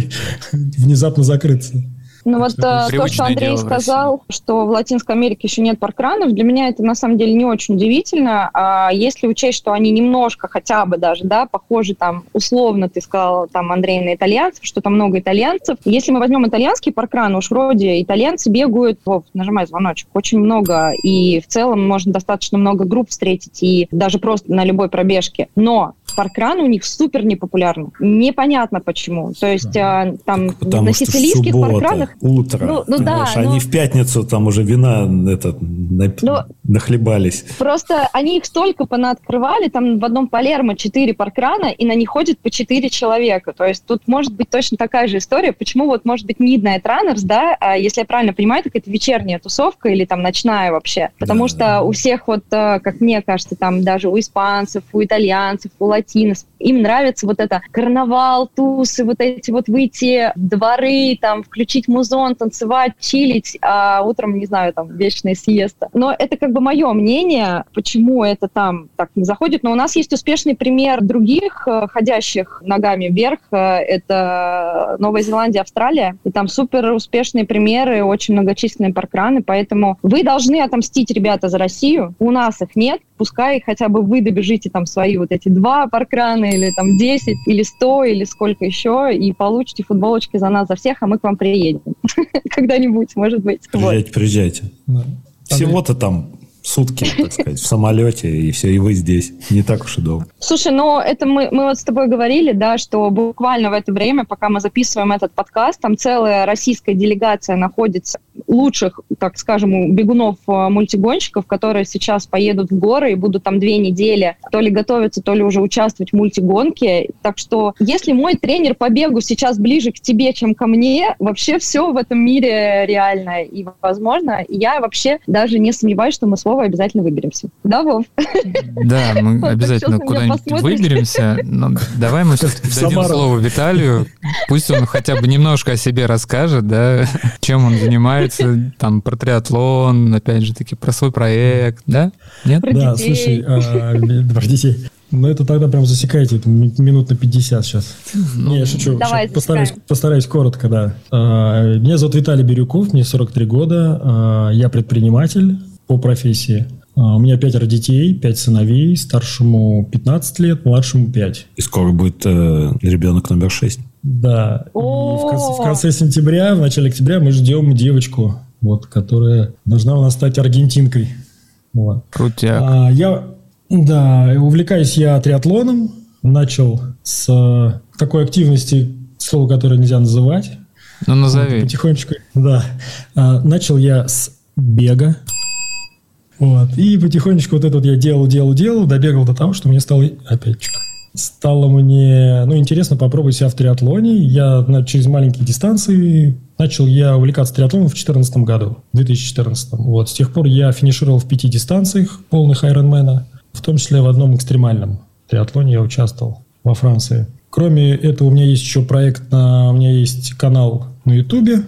внезапно закрыться. Ну вот э, то, что Андрей сказал, что в Латинской Америке еще нет паркранов, для меня это на самом деле не очень удивительно. А если учесть, что они немножко хотя бы даже, да, похожи там, условно ты сказал, там, Андрей, на итальянцев, что там много итальянцев. Если мы возьмем итальянский паркран, уж вроде итальянцы бегают, Вов, нажимай звоночек, очень много, и в целом можно достаточно много групп встретить, и даже просто на любой пробежке. Но паркран у них супер непопулярный. Непонятно почему. То есть а, там Потому на сицилийских паркранах утро. Ну- ну да, но- Они в пятницу там уже вина это, на- Ну- нахлебались. Просто они их столько понаоткрывали, там в одном Палермо 4 паркрана, и на них ходит по 4 человека. То есть тут может быть точно такая же история. Почему вот может быть Midnight Runners, да, а если я правильно понимаю, так это вечерняя тусовка или там ночная вообще. Потому Да, что у всех вот, э, как мне кажется, там даже у испанцев, у итальянцев, у латинцев, им нравится вот это карнавал, тусы, вот эти вот выйти в дворы, там, включить музон, танцевать, чилить, а утром, не знаю, там, вечная сиеста. Но это как бы мое мнение, почему это там так не заходит. Но у нас есть успешный пример других э, ходящих ногами вверх. Э, Это Новая Зеландия, Австралия. И там супер успешные примеры, очень многочисленные паркраны. Поэтому вы должны отомстить, ребята, за Россию. У нас их нет. Пускай хотя бы вы добежите там свои вот эти два паркрана или там 10, или 100, или сколько еще, и получите футболочки за нас, за всех, а мы к вам приедем. Когда-нибудь, может быть. Приезжайте, приезжайте. Всего-то там сутки, так сказать, в самолете, и все, и вы здесь. Не так уж и долго. Слушай, ну это мы, мы вот с тобой говорили, да, что буквально в это время, пока мы записываем этот подкаст, там целая российская делегация находится, лучших, так скажем, бегунов-мультигонщиков, которые сейчас поедут в горы и будут там две недели то ли готовиться, то ли уже участвовать в мультигонке. Так что если мой тренер по бегу сейчас ближе к тебе, чем ко мне, вообще все в этом мире реально и возможно. И я вообще даже не сомневаюсь, что мы с Вовой обязательно выберемся. Да, Вов? Да, мы обязательно куда-нибудь выберемся. Но давай мы все-таки дадим слово Виталию. Пусть он хотя бы немножко о себе расскажет, да, чем он занимается, там, про триатлон, опять же таки, про свой проект, да? Нет? Про да, детей. слушай, а, про детей. Ну, это тогда прям засекайте, это минут на 50 сейчас. Ну, Не, я шучу. Давай постараюсь, постараюсь коротко, да. А, меня зовут Виталий Бирюков, мне 43 года. А, я предприниматель по профессии. А, у меня пятеро детей, пять сыновей, старшему 15 лет, младшему 5. И скоро будет э, ребенок номер 6. Да. И в, конце, в конце сентября, в начале октября мы ждем девочку, вот, которая должна у нас стать аргентинкой. Вот. Крутяк. А, я да, увлекаюсь я триатлоном. Начал с э, такой активности, слово, которое нельзя называть. Ну, назови. Потихонечку, да. А, начал я с бега. Вот. И потихонечку вот это вот я делал, делал, делал, добегал до того, что мне стало опять стало мне ну, интересно попробовать себя в триатлоне. Я на, через маленькие дистанции начал я увлекаться триатлоном в 2014 году, в 2014. Вот. С тех пор я финишировал в пяти дистанциях полных Айронмена. В том числе в одном экстремальном триатлоне я участвовал во Франции. Кроме этого, у меня есть еще проект, на, у меня есть канал на Ютубе.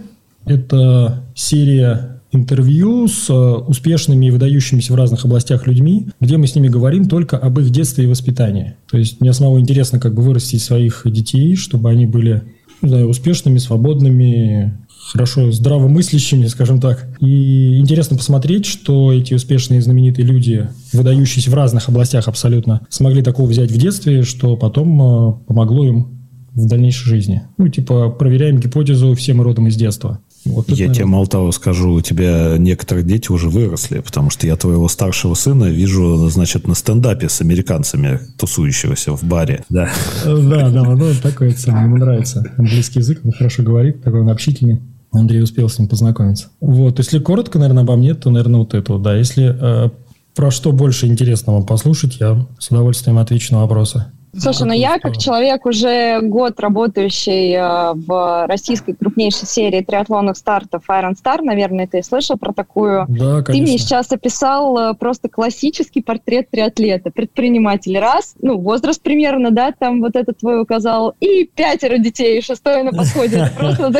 Это серия интервью с э, успешными и выдающимися в разных областях людьми, где мы с ними говорим только об их детстве и воспитании. То есть мне самому интересно как бы вырастить своих детей, чтобы они были не знаю, успешными, свободными, хорошо здравомыслящими, скажем так. И интересно посмотреть, что эти успешные знаменитые люди, выдающиеся в разных областях абсолютно, смогли такого взять в детстве, что потом э, помогло им в дальнейшей жизни. Ну, типа, проверяем гипотезу всем родом из детства. Вот я тебе мало того скажу, у тебя некоторые дети уже выросли, потому что я твоего старшего сына вижу, значит, на стендапе с американцами, тусующегося в баре. Да, да, да, ну, такой цен, ему нравится. Английский язык, он хорошо говорит, такой он общительный. Андрей успел с ним познакомиться. Вот, если коротко, наверное, обо мне, то, наверное, вот это да. Если э, про что больше интересно вам послушать, я с удовольствием отвечу на вопросы. Слушай, ну я как человек уже год работающий э, в российской крупнейшей серии триатлонных стартов Iron Star, наверное, ты слышал про такую. Да, конечно. Ты мне сейчас описал э, просто классический портрет триатлета. Предприниматель раз, ну, возраст примерно, да, там вот это твой указал, и пятеро детей, шестое на подходе. Просто,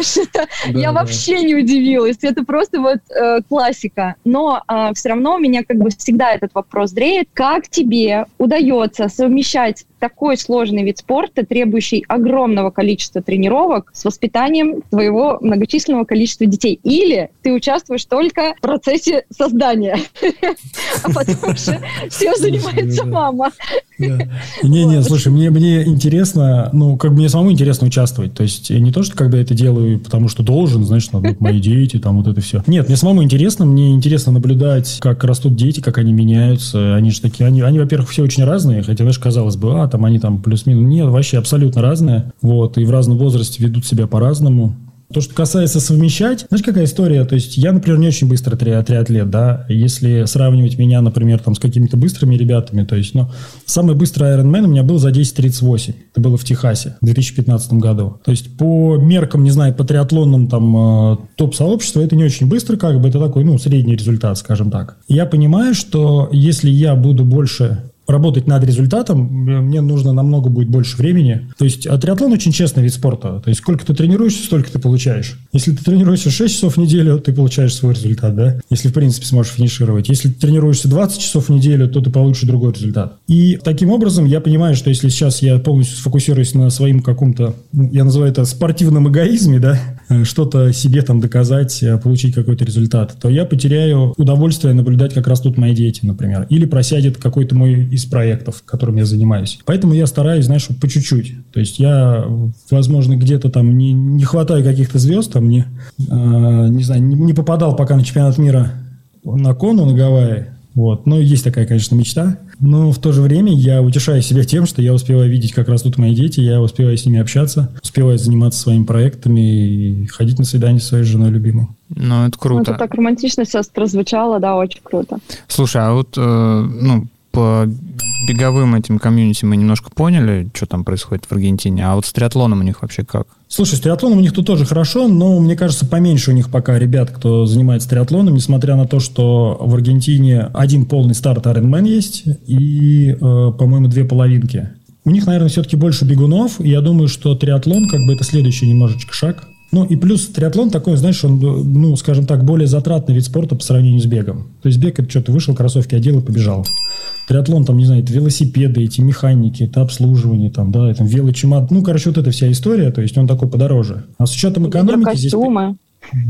я вообще не удивилась. Это просто вот э, классика. Но все равно у меня как бы всегда этот вопрос дреет. Как тебе удается совмещать такой сложный вид спорта, требующий огромного количества тренировок с воспитанием твоего многочисленного количества детей. Или ты участвуешь только в процессе создания, а потом уже все занимается мама. Не, не, слушай, мне, мне интересно, ну, как бы мне самому интересно участвовать. То есть не то, что когда это делаю, потому что должен, значит, надо вот мои дети, там вот это все. Нет, мне самому интересно, мне интересно наблюдать, как растут дети, как они меняются. Они же такие, они, они во-первых, все очень разные, хотя, знаешь, казалось бы, а, там они там плюс-минус. Нет, вообще абсолютно разные. Вот, и в разном возрасте ведут себя по-разному. То, что касается совмещать, знаешь, какая история? То есть я, например, не очень быстро три, триатлет, да. Если сравнивать меня, например, там с какими-то быстрыми ребятами, то есть, ну, самый быстрый Ironman у меня был за 10.38. Это было в Техасе в 2015 году. То есть по меркам, не знаю, по триатлонным там э, топ-сообществу это не очень быстро, как бы это такой, ну, средний результат, скажем так. Я понимаю, что если я буду больше работать над результатом, мне нужно намного будет больше времени. То есть а триатлон очень честный вид спорта. То есть сколько ты тренируешься, столько ты получаешь. Если ты тренируешься 6 часов в неделю, ты получаешь свой результат, да? Если, в принципе, сможешь финишировать. Если ты тренируешься 20 часов в неделю, то ты получишь другой результат. И таким образом я понимаю, что если сейчас я полностью сфокусируюсь на своим каком-то, я называю это спортивном эгоизме, да, э, что-то себе там доказать, э, получить какой-то результат, то я потеряю удовольствие наблюдать, как растут мои дети, например. Или просядет какой-то мой из проектов, которым я занимаюсь. Поэтому я стараюсь, знаешь, по чуть-чуть. То есть я, возможно, где-то там не, не хватаю каких-то звезд, там не, э, не знаю, не, не попадал пока на чемпионат мира на Кону, на Гавайи, Вот. Но есть такая, конечно, мечта. Но в то же время я утешаю себя тем, что я успеваю видеть, как растут мои дети, я успеваю с ними общаться, успеваю заниматься своими проектами и ходить на свидание со своей женой любимой. Ну, это Ну, круто. это так романтично сейчас прозвучало, да, очень круто. Слушай, а вот, э, ну, по беговым этим комьюнити мы немножко поняли, что там происходит в Аргентине, а вот с триатлоном у них вообще как? Слушай, с триатлоном у них тут тоже хорошо, но мне кажется, поменьше у них пока ребят, кто занимается триатлоном, несмотря на то, что в Аргентине один полный старт Ironman есть и, э, по-моему, две половинки. У них, наверное, все-таки больше бегунов, и я думаю, что триатлон как бы это следующий немножечко шаг. Ну и плюс триатлон такой, знаешь, он, ну, скажем так, более затратный вид спорта по сравнению с бегом. То есть бег это что, ты вышел, кроссовки одел и побежал. Триатлон, там, не знаю, это велосипеды, эти механики, это обслуживание, там, да, это велочемат. Ну, короче, вот эта вся история, то есть он такой подороже. А с учетом экономики здесь... Костюмы.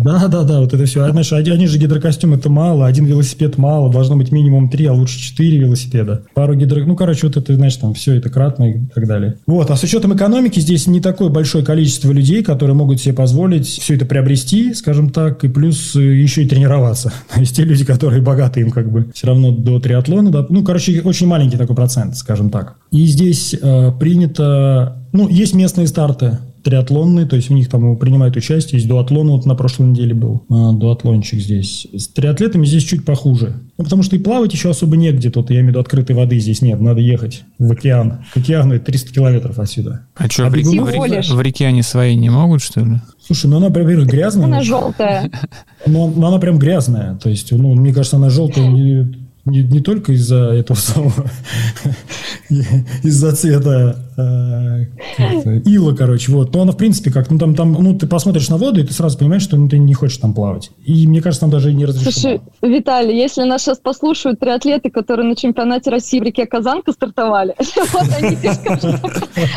Да, да, да, вот это все. А, знаешь, один, они же гидрокостюм это мало, один велосипед мало, должно быть минимум три, а лучше четыре велосипеда. Пару гидро... Ну, короче, вот это, знаешь, там все это кратно и так далее. Вот, а с учетом экономики здесь не такое большое количество людей, которые могут себе позволить все это приобрести, скажем так, и плюс э, еще и тренироваться. То есть те люди, которые богаты, им как бы все равно до триатлона, да. ну, короче, очень маленький такой процент, скажем так. И здесь э, принято, ну, есть местные старты, триатлонные, то есть в них там принимают участие. Есть дуатлон, вот на прошлой неделе был а, дуатлончик здесь. С триатлетами здесь чуть похуже. Ну, потому что и плавать еще особо негде тут, я имею в виду открытой воды здесь нет, надо ехать в океан. К океану это 300 километров отсюда. А что, А в, реке, в, реке, в реке они свои не могут, что ли? Слушай, ну она, во-первых, грязная. Она желтая. Но, но она прям грязная. То есть, ну, мне кажется, она желтая не, не, только из-за этого самого, из-за цвета э, ила, короче, вот. Но она, в принципе, как, ну, там, там, ну, ты посмотришь на воду, и ты сразу понимаешь, что ну, ты не хочешь там плавать. И мне кажется, там даже и не разрешено. Слушай, Виталий, если нас сейчас послушают триатлеты, которые на чемпионате России в реке Казанка стартовали, вот они тебе скажут,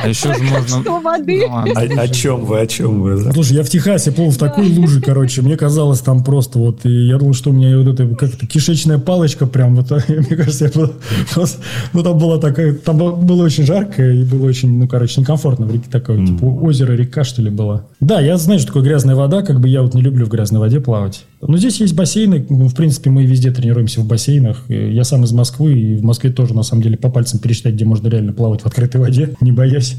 А еще же можно... что воды. Ну, ладно. О, чем вы, о чем вы? Слушай, я в Техасе плыл в такой луже, короче, мне казалось там просто вот, и я думал, что у меня вот это как-то кишечная палочка прям, вот, мне кажется, я был- просто- ну там была такая, там было- было очень жарко и было очень, ну, короче, некомфортно в реке такое, типа озеро, река, что ли, было. Да, я знаю, что такое грязная вода, как бы я вот не люблю в грязной воде плавать. Но здесь есть бассейны, ну, в принципе, мы везде тренируемся в бассейнах. Я сам из Москвы, и в Москве тоже, на самом деле, по пальцам пересчитать, где можно реально плавать в открытой воде, не боясь.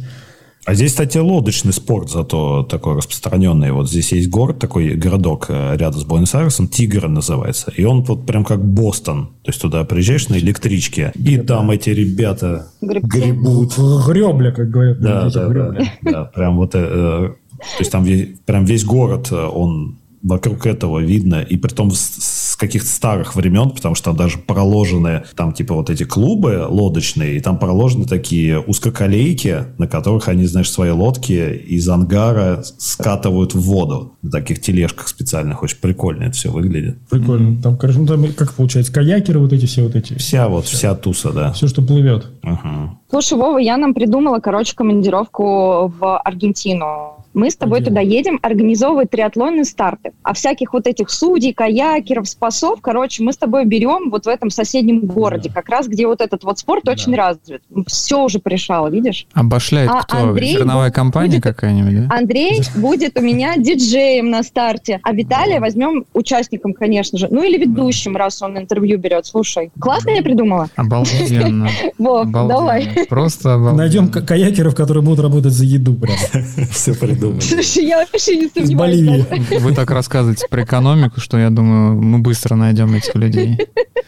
А здесь, кстати, лодочный спорт зато такой распространенный. Вот здесь есть город, такой городок э, рядом с Буэнос-Айресом, Тигр называется. И он вот прям как Бостон. То есть туда приезжаешь на электричке, и там эти ребята Гребцы. гребут. Гребля, как говорят. Да, да, да, да. Прям вот, э, э, то есть там весь, прям весь город, он вокруг этого видно, и при том с, с каких-то старых времен, потому что там даже проложены, там типа вот эти клубы лодочные, и там проложены такие узкоколейки, на которых они, знаешь, свои лодки из ангара скатывают в воду на таких тележках специальных. Очень прикольно это все выглядит. Прикольно. Там, короче, ну, там, как получается, каякеры вот эти все вот эти. Вся вот, вся туса, да. Все, что плывет. Ага. Слушай, Вова, я нам придумала, короче, командировку в Аргентину. Мы с тобой туда едем организовывать триатлонные старты. А всяких вот этих судей, каякеров, спасов, короче, мы с тобой берем вот в этом соседнем городе, как раз где вот этот вот спорт очень развит. Все уже пришало, видишь? Обошляет А кто? Андрей Зерновая будет- компания какая-нибудь, да? Андрей будет у меня диджеем на старте, а Виталия возьмем участником, конечно же. Ну или ведущим, раз он интервью берет. Слушай, классно я придумала? Обалденно. Вов, давай. Просто обалденно. Найдем ка- каякеров, которые будут работать за еду прям. Все придумали. Слушай, я вообще не Из сомневаюсь. Боливии. Вы так рассказываете про экономику, что я думаю, мы быстро найдем этих людей.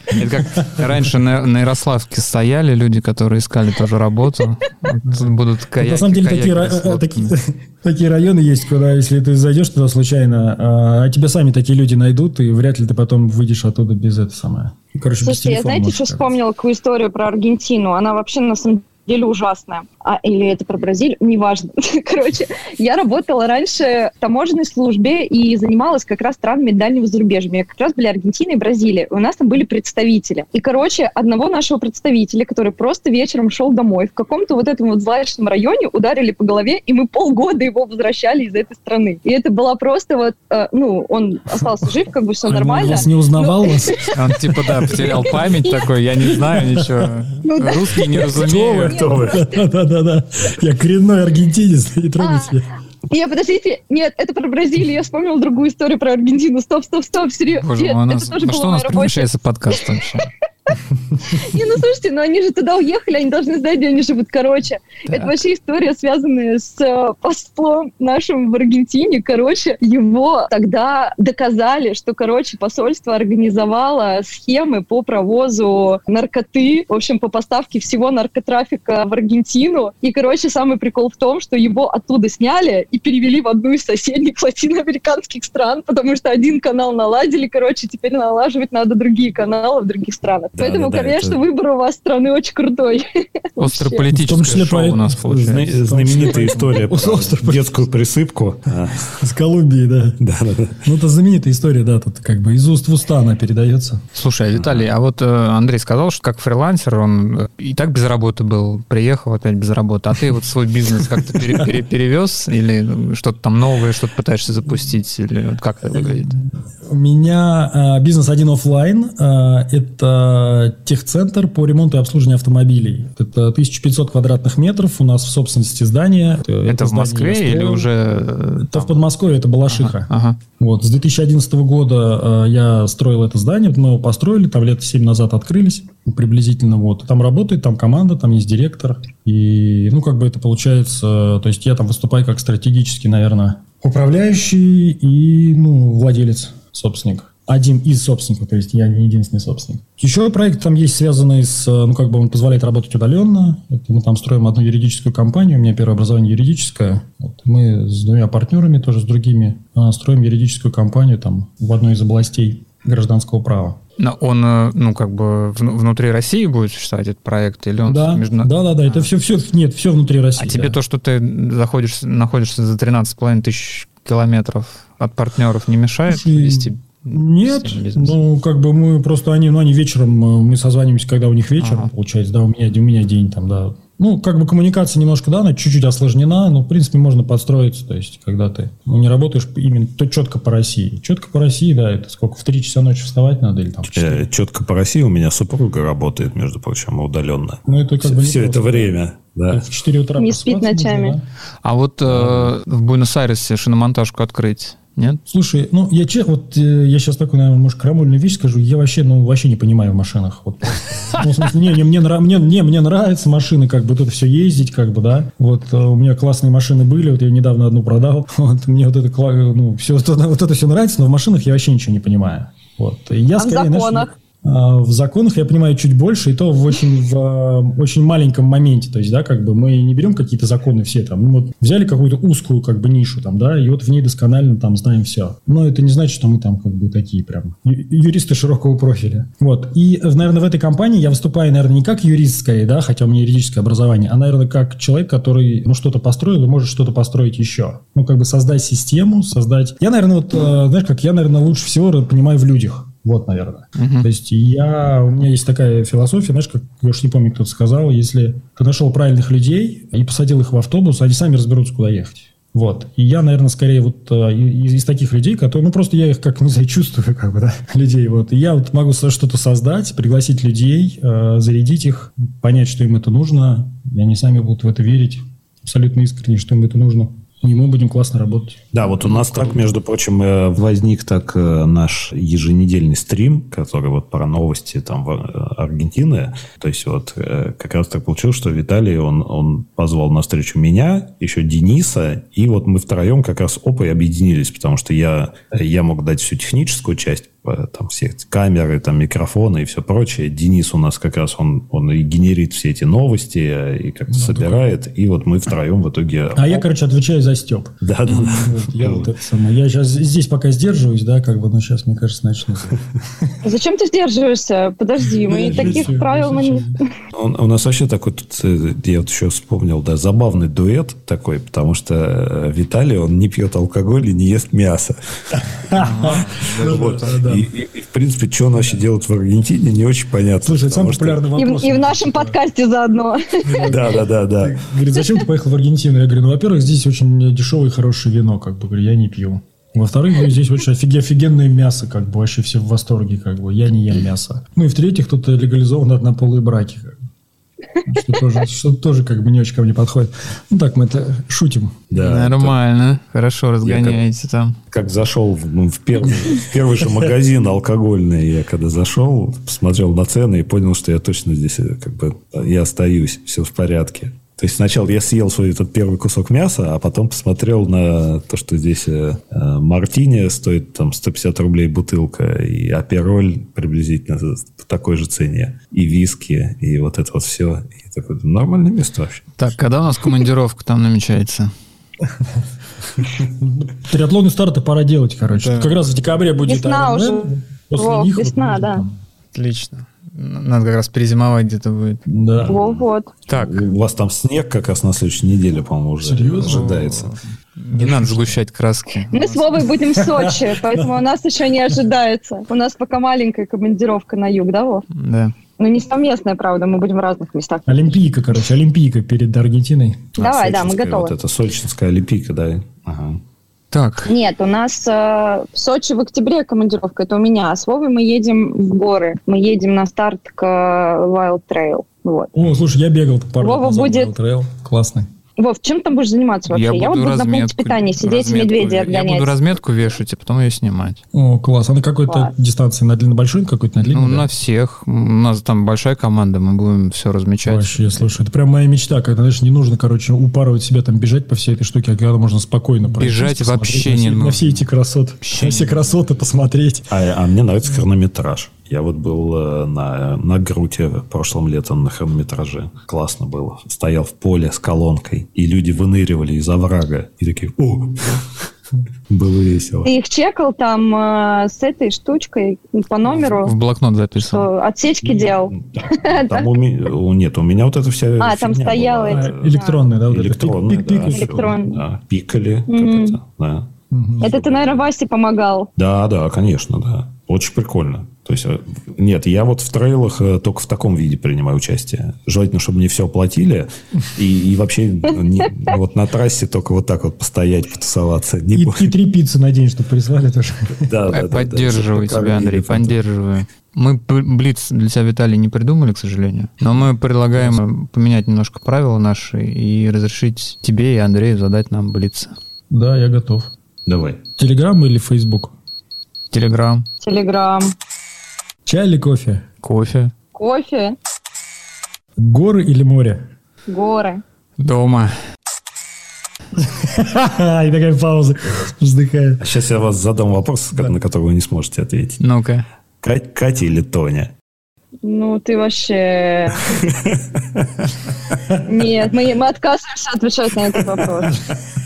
Это как раньше на, на Ярославске стояли люди, которые искали тоже работу. Тут будут каяки, На самом деле такие, такие, такие районы есть, куда если ты зайдешь туда случайно, а, а тебя сами такие люди найдут, и вряд ли ты потом выйдешь оттуда без этого самое. Короче, без Слушайте, я телефона знаете, можешь что оказаться. вспомнила какую историю про Аргентину? Она вообще на самом деле ужасная. А, или это про Бразилию? Неважно. Короче, я работала раньше в таможенной службе и занималась как раз странами дальнего зарубежья. У меня как раз были Аргентина и Бразилия. И у нас там были представители. И, короче, одного нашего представителя, который просто вечером шел домой, в каком-то вот этом вот злачном районе ударили по голове, и мы полгода его возвращали из этой страны. И это была просто вот, э, ну, он остался жив, как бы все А он нормально. вас не узнавал вас? Он типа, да, потерял память такой, я не знаю ничего. Ну. Русский не разумею. Да-да-да. Я коренной аргентинец, не трогайте. А, Нет, подождите, нет, это про Бразилию. Я вспомнила другую историю про Аргентину. Стоп, стоп, стоп, серьезно. Боже мой, у это тоже было что у нас превращается подкаст вообще? Не, ну слушайте, ну они же туда уехали, они должны знать, где они живут. Короче, это вообще история, связанная с э, послом нашим в Аргентине. Короче, его тогда доказали, что, короче, посольство организовало схемы по провозу наркоты, в общем, по поставке всего наркотрафика в Аргентину. И, короче, самый прикол в том, что его оттуда сняли и перевели в одну из соседних латиноамериканских стран, потому что один канал наладили, короче, теперь налаживать надо другие каналы в других странах. Да, Поэтому, да, да, конечно, это- выбор у вас страны очень крутой. Вообще. В том Острополитическое числе шоу у поэт- нас получается. Зна- Знаменитая история про детскую присыпку. С Колумбии, да. Да, да, да. Ну, это знаменитая история, да, тут как бы из уст в уста она передается. Слушай, Виталий, а вот э, Андрей сказал, что как фрилансер он э, и так без работы был, приехал опять без работы, а ты вот свой бизнес как-то пере- пере- перевез или что-то там новое, что-то пытаешься запустить, или вот как это выглядит? У меня э, бизнес один оффлайн. э, это техцентр по ремонту и обслуживанию автомобилей. Это 1500 квадратных метров. У нас в собственности здание. Это в здание Москве я или строил. уже... э, Это там? в Подмосковье, это Балашиха. Ага. Вот, с 2011 года э, я строил это здание, мы его построили, там лет 7 назад открылись, приблизительно вот. Там работает, там команда, там есть директор. И, ну, как бы это получается, то есть я там выступаю как стратегический, наверное, управляющий и, ну, владелец, собственник. Один из собственников, то есть я не единственный собственник. Еще проект там есть, связанный с, э, ну, как бы он позволяет работать удаленно. Это мы там строим одну юридическую компанию, у меня первое образование юридическое. Вот мы с двумя партнерами, тоже с другими, а, строим юридическую компанию там в одной из областей гражданского права. Но он, э, ну, как бы вну- внутри России будет существовать этот проект, или он Да, междуна- да, да, да, это все, все, нет, все внутри России. А тебе да. то, что ты заходишь, находишься за 13,5 тысяч километров от партнеров, не мешает Слушай, вести Нет, ну, как бы мы просто, они, ну, они вечером, э, мы созваниваемся, когда у них вечер, Ага. получается, да, у меня, у меня день там, да. Ну, как бы коммуникация немножко, да, она чуть-чуть осложнена, но, в принципе, можно подстроиться, то есть, когда ты ну, не работаешь именно то четко по России. Четко по России, да, это сколько, в 3 часа ночи вставать надо или там в 4? Э, Четко по России у меня супруга работает, между прочим, удаленно. Ну, это как бы не Все это просто. время, да. В 4 утра Не спит просыпаться нужно, ночами. да. А вот э, в Буэнос-Айресе шиномонтажку открыть, нет? Слушай, ну я че, вот э, я сейчас такую, наверное, может, крамольную вещь скажу. Я вообще, ну, вообще не понимаю в машинах. Вот, ну, в смысле, не, не, мне, нра- мне, не, мне нравятся машины, как бы, вот это все ездить, как бы, да. Вот э, у меня классные машины были, вот я недавно одну продал. Вот, мне вот это, ну, все, вот, это- вот это все нравится, но в машинах я вообще ничего не понимаю. Вот. И я А в скорее, знаешь, законах? а, В законах я понимаю чуть больше, и то в очень, в а, очень маленьком моменте. То есть, да, как бы мы не берем какие-то законы все там. Ну, вот взяли какую-то узкую как бы нишу там, да, и вот в ней досконально там знаем все. Но это не значит, что мы там как бы такие прям юристы широкого профиля. Вот. И, э, наверное, в этой компании я выступаю, наверное, не как юрист скорее, да, хотя у меня юридическое образование, а, наверное, как человек, который, ну, что-то построил и может что-то построить еще. Ну, как бы создать систему, создать... Я, наверное, вот, э, знаешь, как я, наверное, лучше всего понимаю в людях. Вот, наверное. То есть я, у меня есть такая философия, знаешь, как я уж не помню, кто-то сказал, если ты нашел правильных людей и посадил их в автобус, они сами разберутся, куда ехать. Вот. И я, наверное, скорее вот э, из, из таких людей, которые, ну, просто я их как, не знаю, чувствую, как бы, да, людей. Вот. И я вот могу что-то создать, пригласить людей, э, зарядить их, понять, что им это нужно, и они сами будут в это верить абсолютно искренне, что им это нужно. И мы будем классно работать. Да, вот у нас так, между прочим, э, возник так э, наш еженедельный стрим, который вот про новости там э, Аргентины. То есть вот как раз так получилось, что Виталий, он, он позвал на встречу меня, еще Дениса, и вот мы втроем как раз опой объединились, потому что я, я мог дать всю техническую часть, там все камеры, там микрофоны и все прочее. Денис у нас как раз, он, он и генерит все эти новости, э, и как-то собирает, и вот мы втроем в итоге... А я, короче, отвечаю за Степ. Да, да, да. Вот, я вот это самое. Я сейчас здесь пока сдерживаюсь, да, как бы, но сейчас, мне кажется, начну. Зачем ты сдерживаешься? Подожди, мы Ну, таких правил мы не... У, у нас вообще такой, тут, э, я вот еще вспомнил, да, забавный дуэт такой, потому что э, Виталий, он не пьет алкоголь и не ест мясо. Вот. И, и- и, в принципе, что он вообще делает в Аргентине, не очень понятно. Слушай, это самый потому что- популярный И, в- вопрос. и в нашем подкасте заодно. Да, да, да, да. Говорит, зачем ты поехал в Аргентину? Я говорю, ну, во-первых, здесь очень дешевое и хорошее вино, как бы, говорю, я не пью. Во-вторых, здесь очень офиге- офигенное мясо, как бы, вообще все в восторге, как бы, я не ем мясо. Ну, и в-третьих, тут легализованы однополые браки, как. Что тоже, что тоже как бы не очень ко мне подходит. Ну так, мы это шутим. Да, Нормально. Хорошо разгоняете там. как зашел в, ну, в первый, в первый же магазин алкогольный, я когда зашел, посмотрел на цены и понял, что я точно здесь э, как бы я остаюсь, все в порядке. То есть сначала я съел свой этот первый кусок мяса, а потом посмотрел на то, что здесь э, мартини стоит там 150 рублей бутылка, и апероль приблизительно по такой же цене, и виски, и вот это вот все. И такое нормальное место вообще. Так, когда у нас командировка там намечается? Триатлонные старты пора делать, короче. Как раз в декабре будет Весна уже. Весна, да. Отлично. Надо как раз перезимовать где-то будет. Да. Вот-вот. Так, У вас там снег как раз на следующей неделе, по-моему, уже Серьезно? ожидается. не надо сгущать краски. Мы с Вовой будем в Сочи, поэтому у нас еще не ожидается. У нас пока маленькая командировка на юг, да, Вов? Да. Ну, не совместная, правда, мы будем в разных местах. Олимпийка, короче, Олимпийка перед Аргентиной. Давай, да, мы готовы. Вот это Сочинская Олимпийка, да. Ага. Так, Нет, у нас э, в Сочи в октябре командировка, это у меня. А с Вовой мы едем в горы. Мы едем на старт к э, Wild Trail. Вот. О, слушай, я бегал пару Вова лет назад, будет- Wild Trail. Классный. Вов, чем там будешь заниматься вообще? Я, вот буду на пункте питания сидеть и разметку- медведей Я отгонять. буду разметку вешать, и потом ее снимать. О, класс. А на какой-то Класс. дистанции? На длинно большой, какой-то на длинной? Ну, да? на всех. У нас там большая команда, мы будем все размечать. Вообще, слушай, это прям моя мечта, когда, знаешь, не нужно, короче, упарывать себя, там, бежать по всей этой штуке, а когда можно спокойно Бежать вообще на все, не На нужно. все эти красоты. Вообще на все красоты посмотреть. А, а мне нравится хронометраж. Я вот был э, на, на Груте прошлым летом на хронометраже. Классно было. Стоял в поле с колонкой, и люди выныривали из оврага. И такие, о! Было весело. Ты их чекал там э, с этой штучкой по номеру, В блокнот записывал. отсечки делал? Там у меня, нет, у меня вот это вся А, там стояло эти- электронные, да? пик- да. Да, пикали, как это, да. Это ты, наверное, Васе помогал. Да, да, конечно, да. Очень прикольно. То есть, э, нет, я вот в трейлах э, только в таком виде принимаю участие. Желательно, чтобы мне все оплатили. И, и вообще не- вот на трассе только вот так вот постоять, потусоваться. Не И, и три пиццы на день, чтобы прислали тоже. Да, да, да, да, Поддерживаю чтобы тебя, Андрей, поддерживаю. Мы Блиц для себя, Виталий, не придумали, к сожалению. Но мы предлагаем поменять немножко правила наши и разрешить тебе и Андрею задать нам Блиц. Да, я готов. Давай. Телеграм или Фейсбук? Телеграм, Телеграм. Чай или кофе? кофе, Кофе. Горы или море? Горы. дома. И такая пауза. Вздыхаю. А сейчас я вас задам вопрос, на который вы не сможете ответить. Ну-ка. Ка- Катя или Тоня? Ну, ты вообще... Нет, мы, мы отказываемся отвечать на этот вопрос.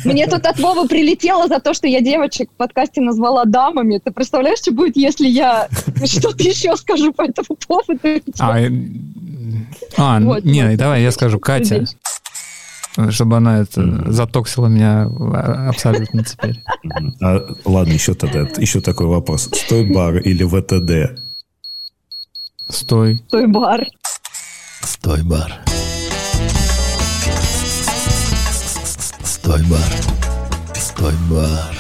Мне тут от Вовы прилетело за то, что я девочек в подкасте назвала дамами. Ты представляешь, что будет, если я что-то еще скажу по этому поводу? А, э, а Вот, не, вот. давай я скажу Катя, чтобы она это затоксила меня а, абсолютно теперь. А, ладно, еще тогда, еще такой вопрос. Стой бар или ВТД? Стой. Той бар. Стой, бар. Стой, бар. Стой, бар.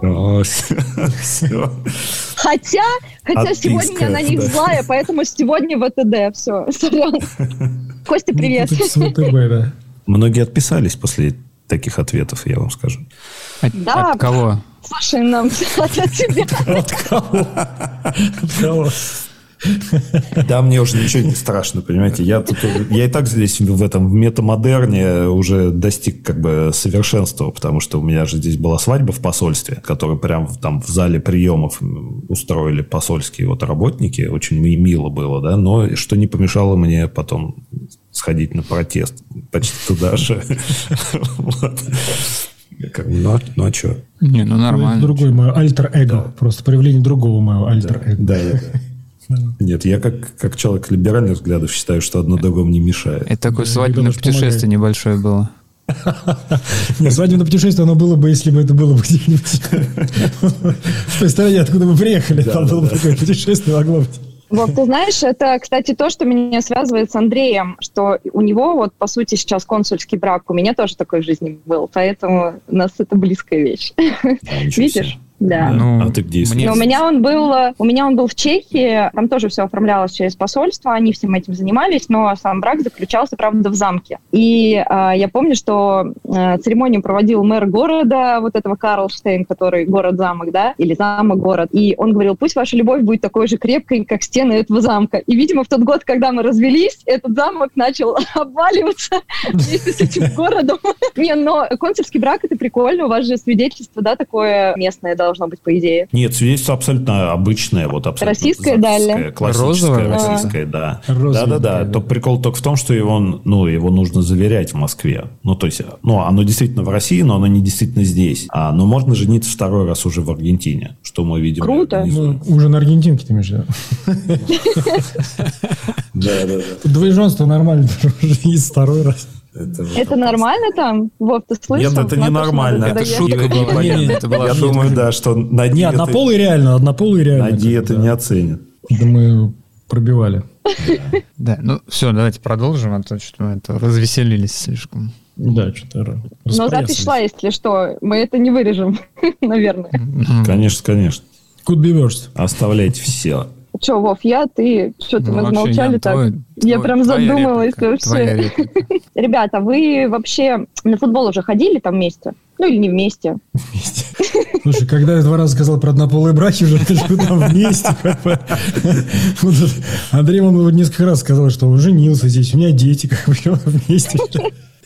О, все. Хотя, хотя Отписка, сегодня я на них да. злая, поэтому сегодня ВТД. Все, сорян. Костя, привет. Ну, с ВТБ, да. Многие отписались после таких ответов, я вам скажу. От, Да. от кого? Слушай, нам от тебя. От кого? От кого? Да, мне уже ничего не страшно, понимаете. Я, тут, я и так здесь в этом в метамодерне уже достиг как бы совершенства, потому что у меня же здесь была свадьба в посольстве, которую прям там в зале приемов устроили посольские вот работники. Очень ми- мило было, да, но что не помешало мне потом сходить на протест почти туда же. Как бы, Ну, а- ну а что? Не, ну нормально. Другой мой альтер-эго. Просто проявление другого моего альтер-эго. Да, я- Нет, я как, как человек либеральных взглядов считаю, что одно другому не мешает. Это такое Да, свадебное путешествие небольшое было. Нет, свадебное путешествие, оно было бы, если бы это было бы где-нибудь в той стране, откуда мы приехали. Там было бы такое путешествие, могло быть. Вот, ты знаешь, это, кстати, то, что меня связывает с Андреем, что у него вот, по сути, сейчас консульский брак, у меня тоже такой в жизни был, поэтому у нас это близкая вещь. А, Видишь? Да. Ну, А ты где мне- Но у меня он был, э, у меня он был в Чехии, там тоже все оформлялось через посольство, они всем этим занимались, но сам брак заключался, правда, в замке. И э, я помню, что э, церемонию проводил мэр города, вот этого Карлштейн, который город-замок, да, или замок-город. И он говорил, пусть ваша любовь будет такой же крепкой, как стены этого замка. И, видимо, в тот год, когда мы развелись, этот замок начал обваливаться вместе с этим городом. Не, но консульский брак это прикольно, у вас же свидетельство, да, такое местное должно быть, по идее. Нет, свидетельство абсолютно обычное, вот абсолютно Российское дали? классическое, Розовое? российское, да. Розовое, Да-да-да. да. То прикол только в том, что его, ну, его нужно заверять в Москве. Ну, то есть, ну, оно действительно в России, но оно не действительно здесь. А, но можно жениться второй раз уже в Аргентине, что мы видим. Круто. Ну, уже на Аргентинке ты имеешь в виду. Да-да-да. Двоеженство нормально, уже есть второй раз. Это нормально там? Вов, ты слышал? Нет, это не нормально. Это шутка была, это Я шутка. думаю, да, что на Не, диеты, однополый реально, однополый реально. на диеты как бы, не да. оценят. Да мы пробивали. Да, ну все, давайте продолжим, а то что мы это развеселились слишком. Да, что-то Но запись шла, если что. Мы это не вырежем, наверное. Конечно, конечно. Could be worse. Оставляйте все. Че, Вов, я, ты, что-то Ну, мы замолчали Ян, так. твой- Я твой- прям задумалась реплика, вообще. Ребята, вы вообще на футбол уже ходили там вместе? Ну или не вместе? Слушай, когда я два раза сказал про однополые браки, уже там вместе. Андрей он несколько раз сказал, что он женился здесь, у меня дети, как бы вместе.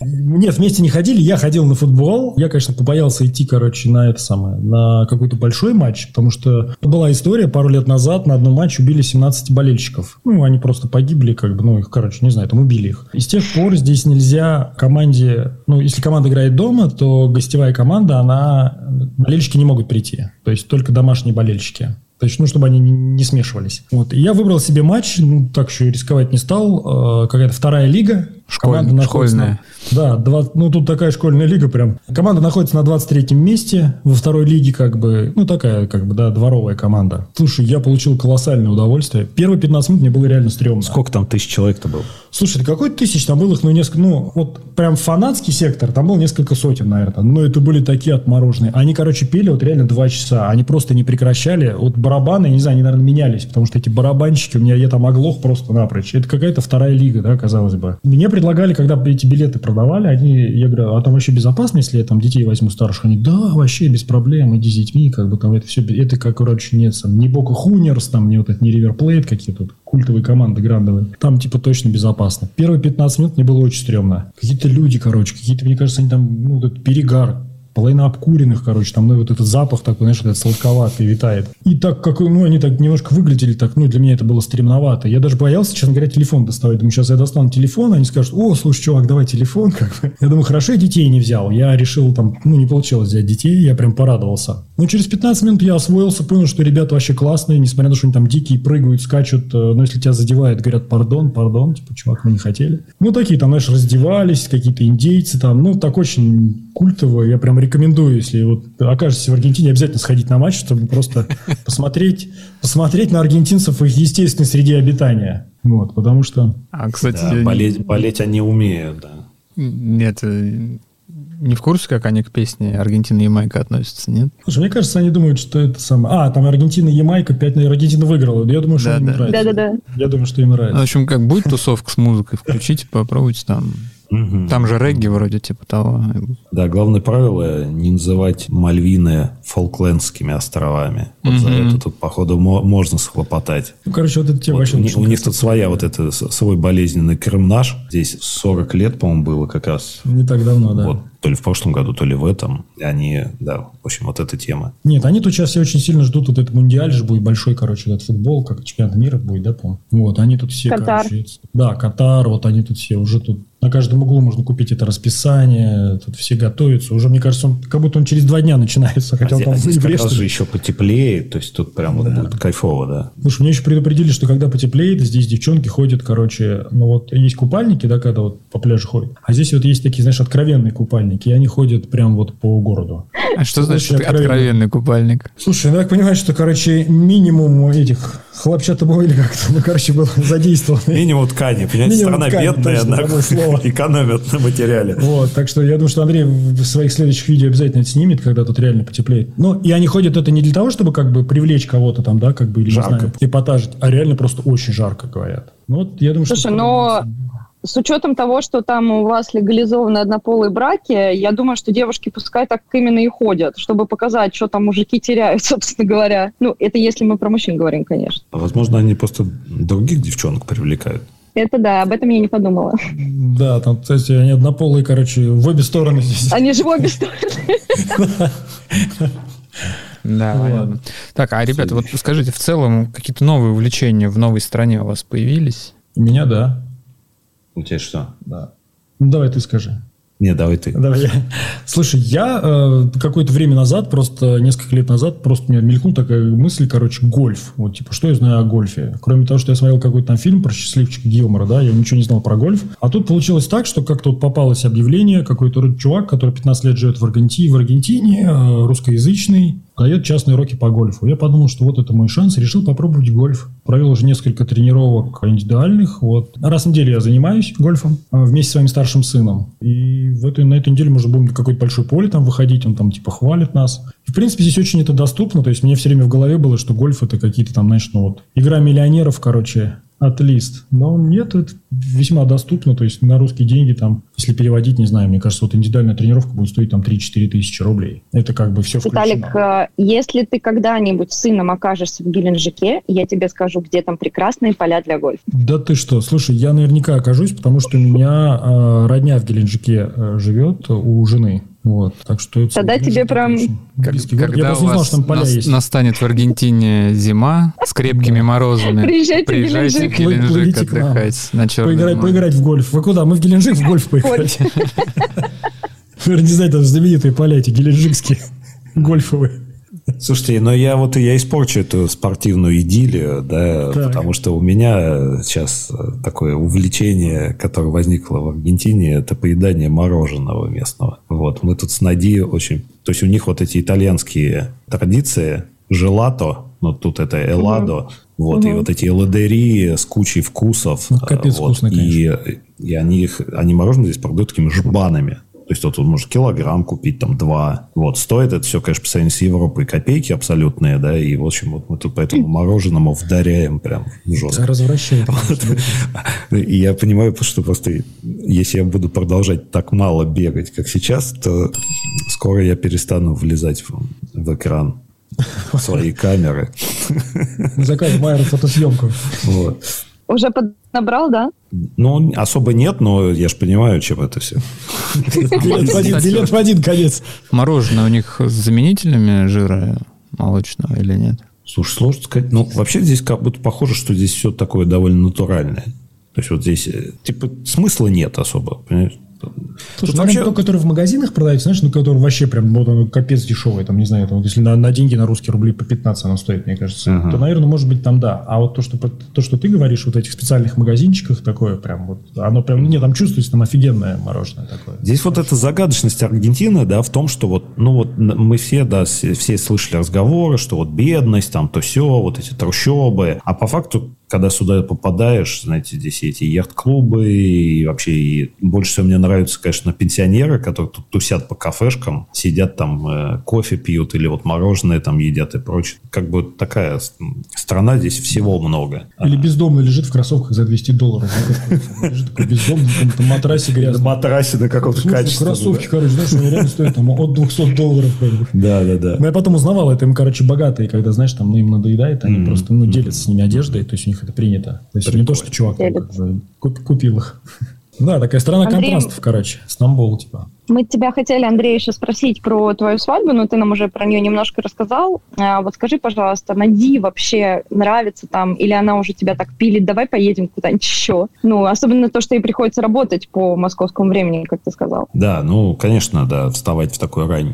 Нет, вместе не ходили, я ходил на футбол. Я, конечно, побоялся идти, короче, на это самое, на какой-то большой матч, потому что была история, пару лет назад на одном матче убили 17 болельщиков. Ну, они просто погибли, как бы, ну, их, короче, не знаю, там убили их. И с тех пор здесь нельзя команде, ну, если команда играет дома, то гостевая команда, она, болельщики не могут прийти. То есть только домашние болельщики. То есть, ну, чтобы они не, смешивались. Вот. И я выбрал себе матч, ну, так еще рисковать не стал. Э, какая-то вторая лига. Школь- Команда находится школьная. на- да, два- ну тут такая школьная лига прям. Команда находится на 23-м месте во второй лиге, как бы, ну такая, как бы, да, дворовая команда. Слушай, я получил колоссальное удовольствие. Первые 15 минут мне было реально стрёмно. Сколько там тысяч человек-то было? Слушай, какой тысяч? Там было их, ну, несколько, ну, вот прям фанатский сектор, там было несколько сотен, наверное. Но это были такие отмороженные. Они, короче, пели вот реально два часа. Они просто не прекращали. Вот барабаны, я не знаю, они, наверное, менялись, потому что эти барабанщики, у меня я там оглох просто напрочь. Это какая-то вторая лига, да, казалось бы. Мне предлагали, когда эти билеты продавали, они, я говорю, а там вообще безопасно, если я там детей возьму старших? Они, да, вообще без проблем, иди с детьми, как бы там это все, это как, короче, нет, там, не Бока Хунерс, там, не вот это, не Ривер Плейт, какие тут культовые команды грандовые. Там, типа, точно безопасно. Первые 15 минут мне было очень стрёмно. Какие-то люди, короче, какие-то, мне кажется, они там, ну, этот перегар, половина обкуренных, короче, там, ну, вот этот запах такой, знаешь, этот сладковатый витает. И так как, ну, они так немножко выглядели так, ну, для меня это было стремновато. Я даже боялся, честно говоря, телефон доставать. Думаю, сейчас я достану телефон, они скажут, о, слушай, чувак, давай телефон, как бы. Я думаю, хорошо, я детей не взял. Я решил там, ну, не получилось взять детей, я прям порадовался. Но через 15 минут я освоился, понял, что ребята вообще классные, несмотря на то, что они там дикие, прыгают, скачут, э, но если тебя задевает, говорят, пардон, пардон, типа, чувак, мы не хотели. Ну, такие там, знаешь, раздевались, какие-то индейцы там, ну, так очень культово, я прям рекомендую, если вот окажетесь в Аргентине, обязательно сходить на матч, чтобы просто посмотреть, посмотреть на аргентинцев в их естественной среде обитания. Вот, потому что... А, кстати, Да, болеть, болеть они умеют, да. нет, э, не в курсе, как они к песне Аргентина и Ямайка относятся, нет? Слушай, мне кажется, они думают, что это самое... А, там Аргентина, Ямайка, 5 на Аргентина выиграла. Я думаю, что Да, им да. нравится. Да-да-да. Я думаю, что им Ну, В нравится. общем, как будет тусовка с музыкой, включите, попробуйте там. Мгм. Там же регги вроде типа того. Да, главное правило не называть Мальвины Фолклендскими островами. Вот за Мгм. это тут, походу, мо- можно схлопотать. Ну, короче, вот это тебе Вот вообще... у, у них тут своя вот это, свой болезненный крымнаш. Здесь 40 лет, по-моему, было как раз. Не так давно, да. Вот, то ли в прошлом году, то ли в этом. И они, да, в общем, вот эта тема. Нет, они тут сейчас все очень сильно ждут вот этот мундиаль же будет большой, короче, этот футбол, как чемпионат мира будет, да, по Вот, они тут все, Катар. короче, да, Катар, вот они тут все уже тут на каждом углу можно купить это расписание, тут все готовятся. Уже, мне кажется, он, как будто он через два дня начинается, хотя а он там а здесь как раз же еще потеплее, то есть тут прям вот Да. будет кайфово, да. Слушай, мне еще предупредили, что когда потеплеет, здесь девчонки ходят, короче, ну вот есть купальники, да, когда вот по пляжу ходят. А здесь вот есть такие, знаешь, откровенные купальники, и они ходят прям вот по городу. А что значит Очень откровенно. откровенный купальник? Слушай, ну я так понимаю, что, короче, минимум этих хлопчатобой или как-то, ну, короче, был задействован. Минимум ткани, понимаете, Минимум страна ткани, бедная, точно, она экономит на материале. Вот, так что я думаю, что Андрей в своих следующих видео обязательно это снимет, когда тут реально потеплеет. Ну, и они ходят это не для того, чтобы как бы привлечь кого-то там, да, как бы, или, Жарко. не знаю, эпатажить, а реально просто очень жарко, говорят. Ну, вот я думаю, что... Слушай, но с учетом того, что там у вас легализованы однополые браки, я думаю, что девушки пускай так именно и ходят, чтобы показать, что там мужики теряют, собственно говоря. Ну, это если мы про мужчин говорим, конечно. А Возможно, они просто других девчонок привлекают. Это да, об этом я не подумала. Да, там, кстати, они однополые, короче, в обе стороны здесь. Они же в обе стороны. Да, Ну, ладно. Так, а, ребята, вот скажите, в целом какие-то новые увлечения в новой стране у вас появились? У меня, да. У тебя что? да. Ну, давай ты скажи. Не, давай ты. Давай. Слушай, я э, какое-то время назад, просто несколько лет назад, просто у меня мелькнула такая мысль, короче, гольф. Вот, типа, что я знаю о гольфе? Кроме того, что я смотрел какой-то там фильм про счастливчика Гилмора, да, я ничего не знал про гольф. А тут получилось так, что как-то вот попалось объявление, какой-то чувак, который 15 лет живет в Аргентине, в Аргентине э, русскоязычный, дает частные уроки по гольфу. Я подумал, что вот это мой шанс, решил попробовать гольф. Провел уже несколько тренировок индивидуальных. Вот. Раз в неделю я занимаюсь гольфом а, вместе с своим старшим сыном. И в эту, на эту неделю мы уже будем на какое-то большое поле там выходить, он там типа хвалит нас. И, в принципе, здесь очень это доступно. То есть мне все время в голове было, что гольф это какие-то там, знаешь, ну вот, игра миллионеров, короче, от лист. Но нет, это весьма доступно. То есть на русские деньги там, если переводить, не знаю, мне кажется, вот индивидуальная тренировка будет стоить там 3-4 тысячи рублей. Это как бы все. Виталик, э, если ты когда-нибудь с сыном окажешься в Геленджике, я тебе скажу, где там прекрасные поля для гольфа. Да ты что, слушай, я наверняка окажусь, потому что у меня э, родня в Геленджике э, живет у жены. Вот, так что это Тогда тебе прям- Как- когда у вас что там поля нас- есть. настанет в Аргентине зима с крепкими морозами, Приезжайте в приезжайте в Геленджик. Отдыхать на Черное Поиграть, поиграть в гольф. Вы куда? Мы в Геленджик в гольф поиграть. Не знаете, там знаменитые поля эти геленджикские, гольфовые. Слушайте, но я вот я испорчу эту спортивную идиллию, да, Так. потому что у меня сейчас такое увлечение, которое возникло в Аргентине, это поедание мороженого местного. Вот, мы тут с Нади очень... То есть у них вот эти итальянские традиции, желато, ну тут это эладо, вот, и вот эти эладери с кучей вкусов. Ну, капец э, вот, вкусно, и, и они их, они мороженое здесь продают такими жбанами. То есть вот тут можно килограмм купить, там два. Вот, стоит это все, конечно, по сравнению с Европой копейки абсолютные, да, и, в общем, вот мы тут по этому мороженому вдаряем прям жестко. Развращает. И я понимаю, что просто если я буду продолжать так мало бегать, как сейчас, то скоро я перестану влезать в, в экран своей камеры. Мы закажем аэрофотосъемку. Вот. Уже поднабрал, да? Ну, особо нет, но я же понимаю, чем это все. Билет в один- билет в один конец. Мороженое у них с заменителями жира молочного или нет? Слушай, сложно сказать. Ну, вообще здесь как будто похоже, что здесь все такое довольно натуральное. То есть вот здесь, э, типа, смысла нет особо, понимаешь? Слушай, ну, вообще- то, который в магазинах продается, знаешь, ну, который вообще прям вот он капец дешевый, там, не знаю, там, вот если на, на деньги, на русские рубли по 15 оно стоит, мне кажется, Ага. то, наверное, может быть, там да. А вот то, что, то, что ты говоришь, вот этих специальных магазинчиках такое прям вот, оно прям, не, там чувствуется, там офигенное мороженое такое. Здесь вот эта загадочность Аргентины, да, в том, что вот, ну вот мы все, да, все слышали разговоры, что вот бедность, там то все, вот эти трущобы, а по факту, когда сюда попадаешь, знаете, здесь эти яхт-клубы и вообще и больше всего мне нравятся, конечно, пенсионеры, которые тут тусят по кафешкам, сидят там, э, кофе пьют или вот мороженое там едят и прочее. Как бы такая страна, здесь всего много. Или бездомный лежит в кроссовках за 200 долларов. Лежит такой бездомный на каком-то матрасе На грязном. матрасе на каком-то качественном, кроссовки, короче, знаешь, они реально стоят там от 200 долларов. Да, да, да. Но я потом узнавал, это им, короче, богатые, когда, знаешь, там, ну, им надоедает, они просто, ну, делятся с ними одеждой, то есть у них это принято. То есть не то, что чувак там, как бы, куп- купил их. Да, такая страна Андрей- контрастов, короче. Стамбул, типа. Мы тебя хотели, Андрей, еще спросить про твою свадьбу, но ты нам уже про нее немножко рассказал. А, вот скажи, пожалуйста, Нади вообще нравится там, или она уже тебя так пилит, давай поедем куда-нибудь еще? Ну, особенно то, что ей приходится работать по московскому времени, как ты сказал. Да, ну, конечно, да, вставать в такой рань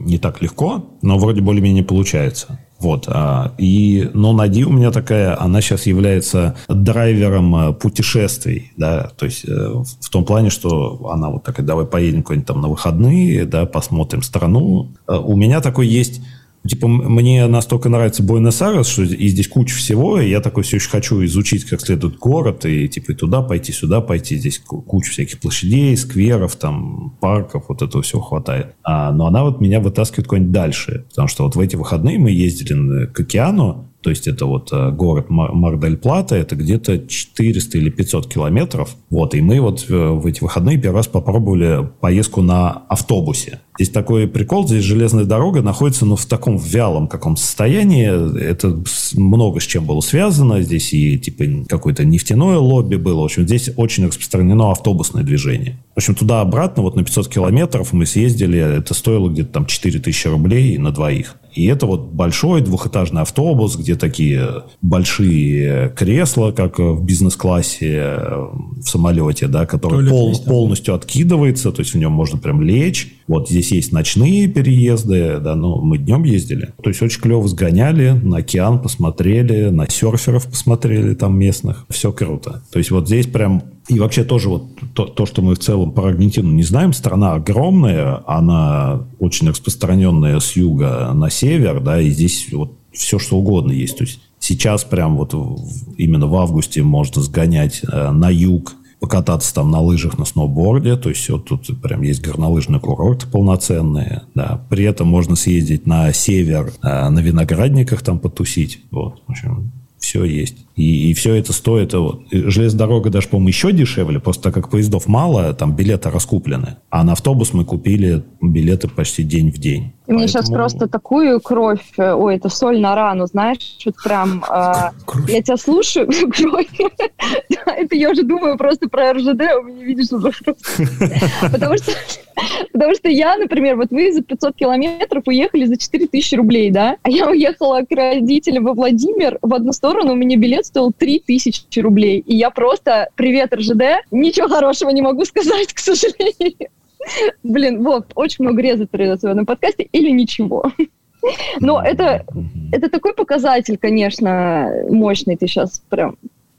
не так легко, но вроде более-менее получается. Вот. а, и, но Нади у меня такая, она сейчас является драйвером а, путешествий, да, то есть э, в том плане, что она вот такая, давай поедем куда-нибудь там на выходные, да, посмотрим страну. А У меня такой есть Типа, м- мне настолько нравится Буэнос-Айрес, что и здесь куча всего, и я такой все еще хочу изучить как следует город, и типа и туда пойти, сюда пойти. Здесь ку- куча всяких площадей, скверов, там, парков, вот этого всего хватает. А, но она вот меня вытаскивает куда-нибудь дальше, потому что вот в эти выходные мы ездили к океану, то есть это вот э, город Мар- Мар-дель-Плата, это где-то 400 или 500 километров. Вот, и мы вот э, в эти выходные первый раз попробовали поездку на автобусе. Здесь такой прикол, здесь железная дорога находится ну, в таком вялом каком состоянии. Это много с чем было связано. Здесь и типа какое-то нефтяное лобби было. В общем, здесь очень распространено автобусное движение. В общем, туда-обратно, вот на 500 километров мы съездили, это стоило где-то там 4000 рублей на двоих. И это вот большой двухэтажный автобус, где такие большие кресла, как в бизнес-классе э, в самолете, да, который пол- полностью откидывается, то есть в нем можно прям лечь. Вот здесь есть ночные переезды, да, ну, мы днем ездили. То есть очень клево сгоняли, на океан посмотрели, на серферов посмотрели там местных. Все круто. То есть вот здесь прям и вообще тоже вот то, то, что мы в целом про Аргентину не знаем, страна огромная, она очень распространенная с юга на север, да, и здесь вот все, что угодно есть. То есть сейчас прям вот именно в августе можно сгонять э, на юг, покататься там на лыжах, на сноуборде, то есть вот тут прям есть горнолыжные курорты полноценные, да. При этом можно съездить на север, э, на виноградниках там потусить, вот, в общем, все есть. И, и все это стоит, э, вот, и железная дорога даже, по-моему, еще дешевле, просто так как поездов мало, там билеты раскуплены. А на автобус мы купили билеты почти день в день. И мне сейчас Поэтому- просто такую кровь, э, ой, это соль на рану, знаешь, вот прям, э, я тебя слушаю, кровь, это я уже думаю просто про РЖД, у меня, видишь. Потому что, потому что я, например, вот вы за 500 километров уехали за 4000 рублей, да, а я уехала к родителям во Владимир, в одну сторону у меня билет стоил 3000 рублей, и я просто, привет, РЖД, ничего хорошего не могу сказать, к сожалению. Блин, вот, очень много резать придется в этом подкасте или ничего. Но это, это такой показатель, конечно, мощный ты сейчас прям.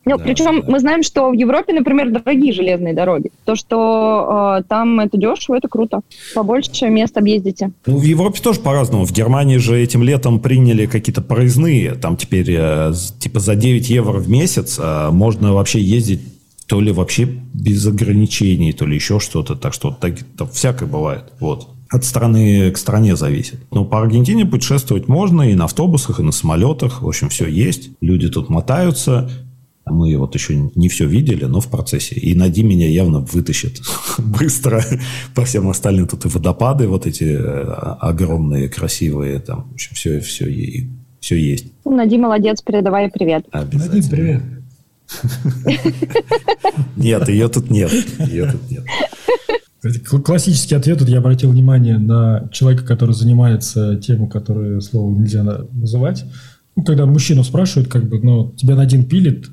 Ну, Да, причем да. мы знаем, что в Европе, например, дорогие железные дороги. То, что э, там это дешево, это круто. Побольше мест объездите. Ну, в Европе тоже по-разному. В Германии же этим летом приняли какие-то проездные. Там теперь э, типа за 9 евро в месяц э, можно вообще ездить то ли вообще без ограничений, то ли еще что-то. Так что так, там всякое бывает. Вот. От страны к стране зависит. Но по Аргентине путешествовать можно и на автобусах, и на самолетах. В общем, все есть. Люди тут мотаются. Мы вот еще не все видели, но в процессе. И Нади меня явно вытащит быстро. По всем остальным тут и водопады вот эти э, огромные, красивые. Там, в общем, все, все, все есть. Ну, Нади, молодец, передавай привет. Надин, привет. Нет, ее тут нет. Ее тут нет. Классический ответ, тут я обратил внимание на человека, который занимается тему, которую слово нельзя на- называть. Ну, когда мужчину спрашивают, как бы, ну, тебя на один пилит,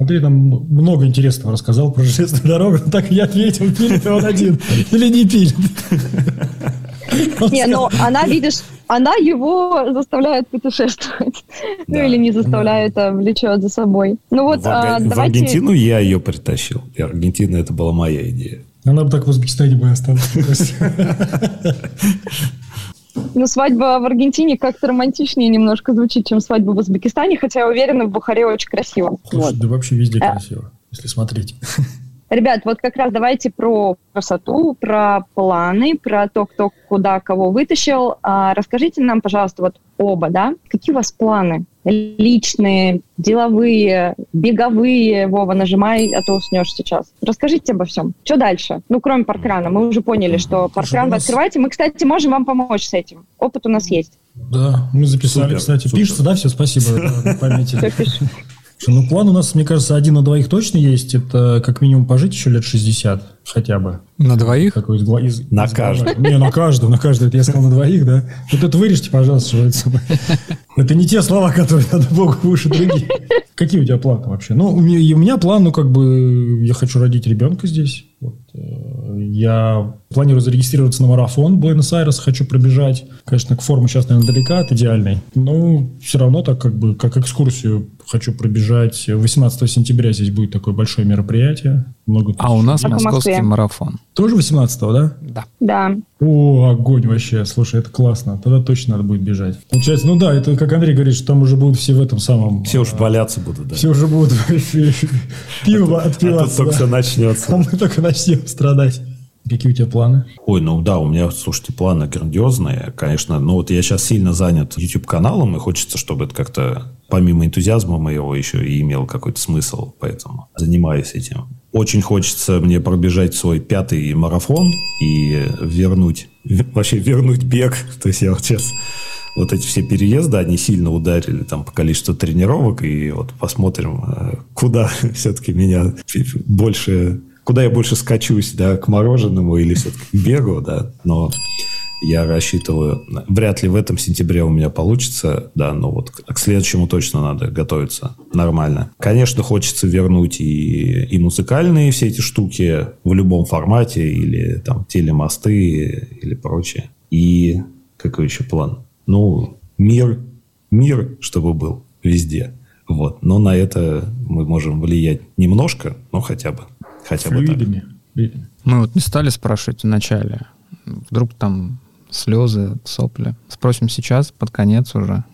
Андрей нам много интересного рассказал про железную дорогу, но так и я ответил, пилит он один или не пилит. Не, но она, видишь, она его заставляет путешествовать. Ну Да. или не заставляет, а влечет за собой. Ну вот, в, а, в давайте... Аргентину я ее притащил. И Аргентина это была моя идея. Она бы так в Узбекистане бы осталась. Ну, свадьба в Аргентине как-то романтичнее немножко звучит, чем свадьба в Узбекистане, хотя я уверена, в Бухаре очень красиво. Слушай, Вот. да вообще везде А. красиво, если смотреть. Ребят, вот как раз давайте про красоту, про планы, про то, кто куда кого вытащил. А, расскажите нам, пожалуйста, вот оба, да, какие у вас планы? Личные, деловые, беговые. Вова, нажимай, а то уснешь сейчас. Расскажите обо всем. Что дальше? Ну, кроме паркрана. Мы уже поняли, что паркран вы открываете. Мы, кстати, можем вам помочь с этим. Опыт у нас есть. Да, мы записали, Супер, кстати. супер. Пишется, да, все, спасибо, да, Ну, план у нас, мне кажется, один на двоих точно есть. Это как минимум пожить еще лет 60 хотя бы. На двоих? Какой из, из- На из каждого. Не, на каждого, на каждого. Это я сказал на двоих, да? Вот это вырежьте, пожалуйста, что это. Это не те слова, которые надо Богу в уши другие. Какие у тебя планы вообще? Ну, у меня, у меня план, ну, как бы, я хочу родить ребенка здесь. Вот, э, я планирую зарегистрироваться на марафон Буэнос-Айрес, хочу пробежать. Конечно, к форме сейчас, наверное, далека от идеальной. Но все равно так, как бы, как экскурсию хочу пробежать. 18 сентября здесь будет такое большое мероприятие. Много А у нас в московский Москве. марафон. Тоже 18 да? Да. Да. О, огонь вообще. Слушай, это классно. Тогда точно надо будет бежать. Получается, ну да, это как Андрей говорит, что там уже будут все в этом самом... Все уж валяться будут, да. Все уже будут пиво А тут отпиваться. только А начнется. мы только начнем страдать. Какие у тебя планы? Ой, ну да, у меня, слушайте, планы грандиозные, конечно. Но вот я сейчас сильно занят YouTube-каналом, и хочется, чтобы это как-то, помимо энтузиазма моего, еще и имел какой-то смысл. Поэтому занимаюсь этим. Очень хочется мне пробежать свой пятый марафон и вернуть, вообще вернуть бег. То есть я вот сейчас вот эти все переезды, они сильно ударили там по количеству тренировок, и вот посмотрим, э, куда все-таки меня больше, куда я больше скачусь, да, к мороженому или все-таки к бегу, да, но я рассчитываю, вряд ли в этом сентябре у меня получится, да, но вот к следующему точно надо готовиться нормально. Конечно, хочется вернуть и, и музыкальные все эти штуки в любом формате, или там телемосты, или прочее. И какой еще план? Ну, мир, мир, чтобы был везде. Вот. Но на это мы можем влиять немножко, но хотя бы. Хотя бы так. Мы вот не стали спрашивать в начале. Вдруг там слезы, сопли. Спросим сейчас, под конец уже.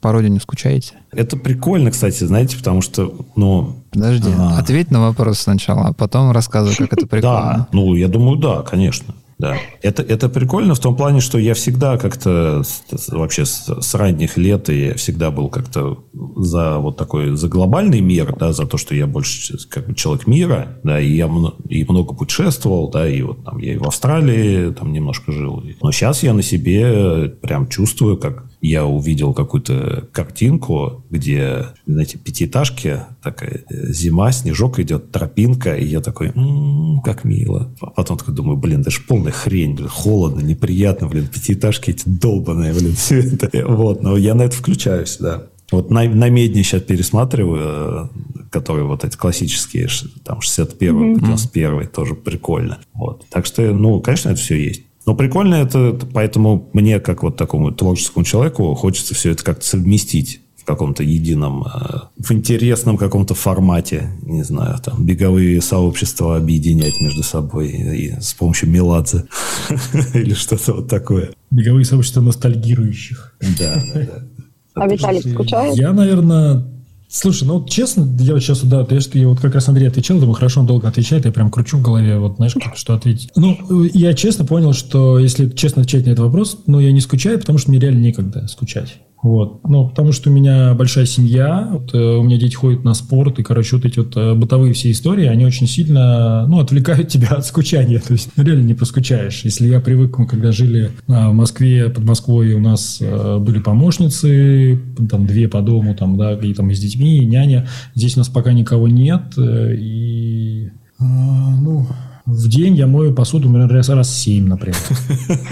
По родине скучаете? Это прикольно, кстати, знаете, потому что, ну, Подожди, А. ответь на вопрос сначала, а потом рассказывай, как это прикольно. Да, ну, я думаю, да, конечно. Да. Это, это прикольно в том плане, что я всегда как-то вообще с, с ранних лет я всегда был как-то за вот такой, за глобальный мир, да, за то, что я больше как бы человек мира, да, и я и много путешествовал, да, и вот там я и в Австралии там немножко жил. Но сейчас я на себе прям чувствую, как я увидел какую-то картинку, где, знаете, пятиэтажки, такая э, зима, снежок идет, тропинка, и я такой, «М, как мило. А Потом такой думаю, блин, это ж полная хрень, блин, холодно, неприятно, блин, пятиэтажки эти долбаные, блин, все это. Вот, но я на это включаюсь, да. Вот на, на медне сейчас пересматриваю, э, которые вот эти классические, там, 61 91 тоже прикольно. Вот. Так что, ну, конечно, это все есть. Но прикольно это, поэтому мне, как вот такому творческому человеку, хочется все это как-то совместить в каком-то едином, э, в интересном каком-то формате, не знаю, там, беговые сообщества объединять между собой и, с помощью Меладзе или что-то вот такое. Беговые сообщества ностальгирующих. Да, да, да. А Виталик скучает? Я, наверное... Слушай, ну вот честно, я вот сейчас, да, я, я вот как раз Андрей отвечал, думаю, хорошо, он долго отвечает, я прям кручу в голове, вот знаешь, как, что ответить. Ну, я честно понял, что если честно отвечать на этот вопрос, ну, я не скучаю, потому что мне реально некогда скучать. Вот. Ну, потому что у меня большая семья, вот, э, у меня дети ходят на спорт, и, короче, вот эти вот э, бытовые все истории, они очень сильно, ну, отвлекают тебя от скучания. То есть, ну, реально не поскучаешь. Если я привык, мы когда жили а, в Москве, под Москвой, у нас э, были помощницы, там, две по дому, там, да, и там и с детьми, и няня. Здесь у нас пока никого нет, и, а, ну, в день я мою посуду, наверное, раз, раз семь, например.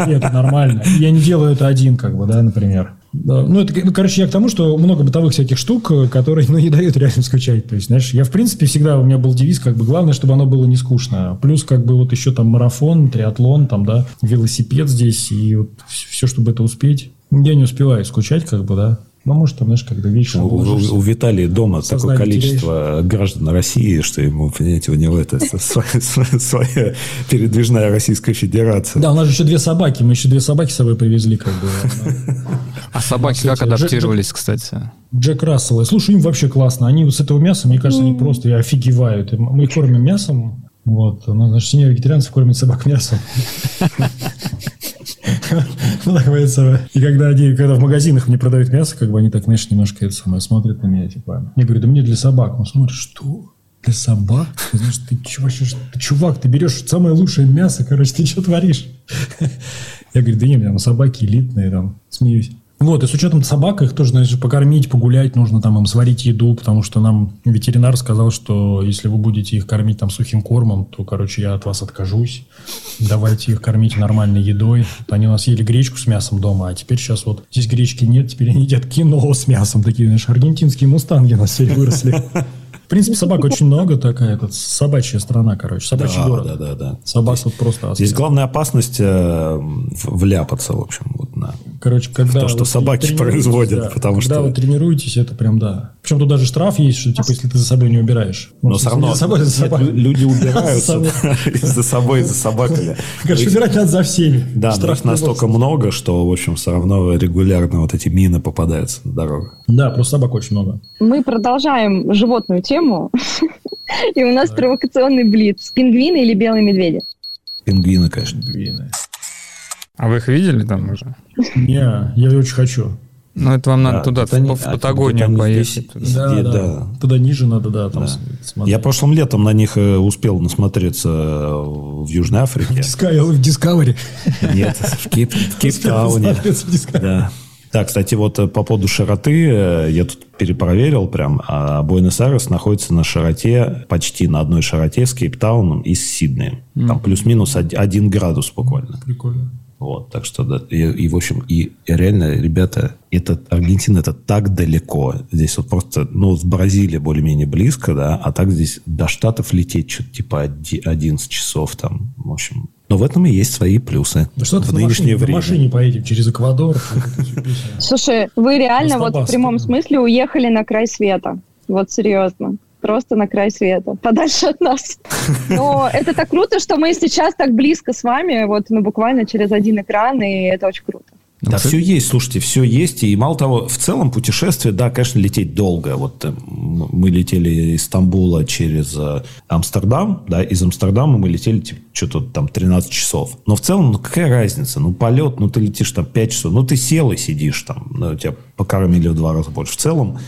И это нормально. Я не делаю это один, как бы, да, например. Ну, это, ну, короче, я к тому, что много бытовых всяких штук, э, которые, ну, не дают реально скучать. То есть, знаешь, я, в принципе, всегда, у меня был девиз, как бы, главное, чтобы оно было не скучно. Плюс, как бы, вот еще там марафон, триатлон, там, да, велосипед здесь, и вот все, чтобы это успеть. Я не успеваю скучать, как бы, да. Ну, может, там, знаешь, когда вечером У, ложишься. у- у Виталия дома такое количество граждан России, что ему, понимаете, у него это своя, передвижная Российская Федерация. Да, у нас же еще две собаки, мы еще две собаки с собой привезли, как бы. А собаки как адаптировались, кстати? Джек Рассел. Слушай, им вообще классно. Они вот с этого мяса, мне кажется, они просто офигевают. Мы их кормим мясом. Вот. Значит, семья вегетарианцев кормит собак мясом. Ну. И когда они, когда в магазинах мне продают мясо, как бы они так, знаешь, немножко это самое смотрят на меня, типа. Я говорю, да мне для собак. Он смотрит, что? Для собак? Ты знаешь, ты, что- ты, чувак, ты берешь самое лучшее мясо, короче, ты что творишь? Я говорю, да не, у меня собаки элитные, там, смеюсь. Вот, и с учетом собак, их тоже, знаешь, покормить, погулять, нужно там им сварить еду, потому что нам ветеринар сказал, что если вы будете их кормить там сухим кормом, то, короче, я от вас откажусь. Давайте их кормить нормальной едой. Вот Они у нас ели гречку с мясом дома, а теперь сейчас вот здесь гречки нет, теперь они едят кино с мясом. Такие, знаешь, аргентинские мустанги на все выросли. В принципе, собак очень много, такая это собачья страна, короче, собачий Да, город. да, да, да. Собак вот просто Здесь главная опасность э, вляпаться, в общем, вот на Короче, когда... То, что вот собаки производят, да, потому когда что- вы тренируетесь, это прям да. Причем тут даже штраф есть, что типа, если ты за собой не убираешь. Но Ну, все равно за собой, за нет, собой. лю- люди убираются За собой. за собаками. Короче, убирать надо за всеми. Да, но Штраф настолько много, что, в общем, все равно регулярно вот эти мины попадаются на дорогах. Да, просто собак очень много. Мы продолжаем животную тему. И у нас провокационный блиц. Пингвины или белые медведи? Пингвины, конечно. А вы их видели там уже? Не, я очень хочу. Ну, это вам надо Да, туда, они- в, а, Патагонию они поехать. здесь- Да, да, да. Туда ниже надо, да, там Да. смотреть. Я прошлым летом на них э, успел насмотреться э, в Южной Африке. В Discovery. Нет, в Кейптауне. насмотреться в Discovery. Да. Да, кстати, вот э, по поводу широты, э, я тут перепроверил прям, а Буэнос-Айрес находится на широте, почти на одной широте с Кейптауном и с Сиднеем. Там плюс-минус од- один градус буквально. Прикольно. Вот, так что, да, и, и, в общем, и реально, ребята, это, Аргентина это так далеко. Здесь вот просто, ну, с Бразилии более-менее близко, да, а так здесь до Штатов лететь что-то типа оди- 11 часов там, в общем. Но в этом и есть свои плюсы. Да что ты в на нынешнее машине, на время. машине поедем через Эквадор. Слушай, вы реально вот в прямом смысле уехали на край света. Вот серьезно. Просто на край света. Подальше от нас. Но это так круто, что мы сейчас так близко с вами, вот, ну, буквально через один экран, и это очень круто. Ну, Да, все есть, слушайте, все есть. И мало того, в целом путешествие, да, конечно, лететь долго. Вот э, мы летели из Стамбула через э, Амстердам, да, из Амстердама мы летели типа, что-то там 13 часов. Но в целом, ну какая разница? Ну полет, ну ты летишь там 5 часов, ну ты сел и сидишь там, ну, тебя покормили в два раза больше. В целом,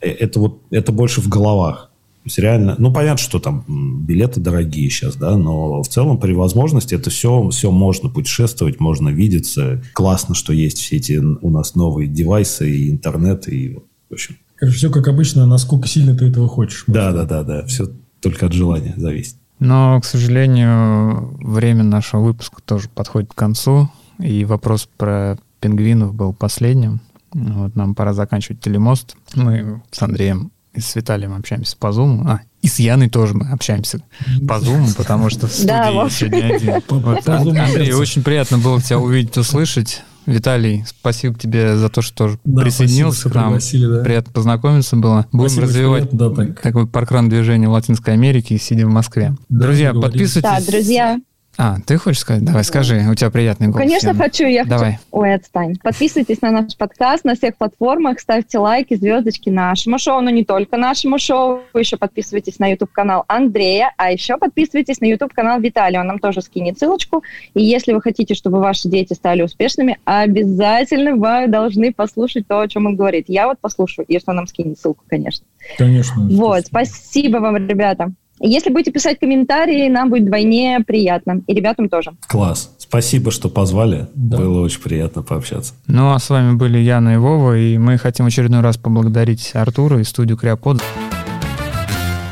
э, это вот, это больше в головах. То есть реально, ну понятно, что там билеты дорогие сейчас, да, но в целом при возможности это все, все можно путешествовать, можно видеться. Классно, что есть все эти у нас новые девайсы и интернет и в общем. Короче, все как обычно, насколько сильно ты этого хочешь. Да, да, да, да, все только от желания зависит. Но, к сожалению, время нашего выпуска тоже подходит к концу, и вопрос про пингвинов был последним. Вот нам пора заканчивать телемост. Мы с Андреем с Виталием общаемся по Zoom. А, и с Яной тоже мы общаемся по Zoom, потому что в студии Да, я сегодня один. Вот, Андрей, очень приятно было тебя увидеть, услышать. Виталий, спасибо тебе за то, что тоже Да, присоединился спасибо, к нам. да. Приятно познакомиться было. Будем Спасибо, развивать приятно, да, так. такой паркран движения в Латинской Америке, сидя в Москве. Да, Друзья, подписывайтесь. Да, друзья, А, ты хочешь сказать? Давай, скажи, у тебя приятный голос. Конечно, Яна. хочу. Я Давай. хочу... Ой, отстань. Подписывайтесь на наш подкаст на всех платформах, ставьте лайки, звездочки нашему шоу, но не только нашему шоу. Вы еще подписывайтесь на YouTube-канал Андрея, а еще подписывайтесь на YouTube-канал Виталия. Он нам тоже скинет ссылочку. И если вы хотите, чтобы ваши дети стали успешными, обязательно вы должны послушать то, о чем он говорит. Я вот послушаю, если он нам скинет ссылку, конечно. Конечно. Вот, спасибо вам, ребята. Если будете писать комментарии, нам будет вдвойне приятно. И ребятам тоже. Класс. Спасибо, что позвали. Да. Было очень приятно пообщаться. Ну, а с вами были Яна и Вова, и мы хотим в очередной раз поблагодарить Артура и студию Криопод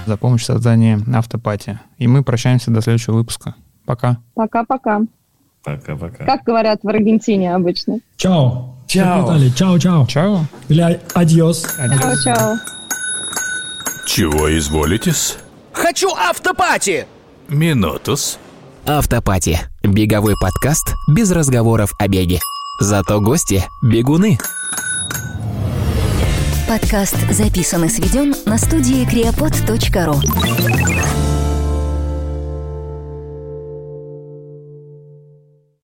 за помощь в создании автопати. И мы прощаемся до следующего выпуска. Пока. Пока-пока. Пока-пока. Как говорят в Аргентине обычно. Чао. Чао. Как Виталий, Чао, чао. Чао. Или а- адьос. Чао-чао. Чего изволитесь? Хочу автопати! Минутус. Автопати. Беговой подкаст без разговоров о беге. Зато гости – бегуны. Подкаст записан и сведен на студии creapod.ru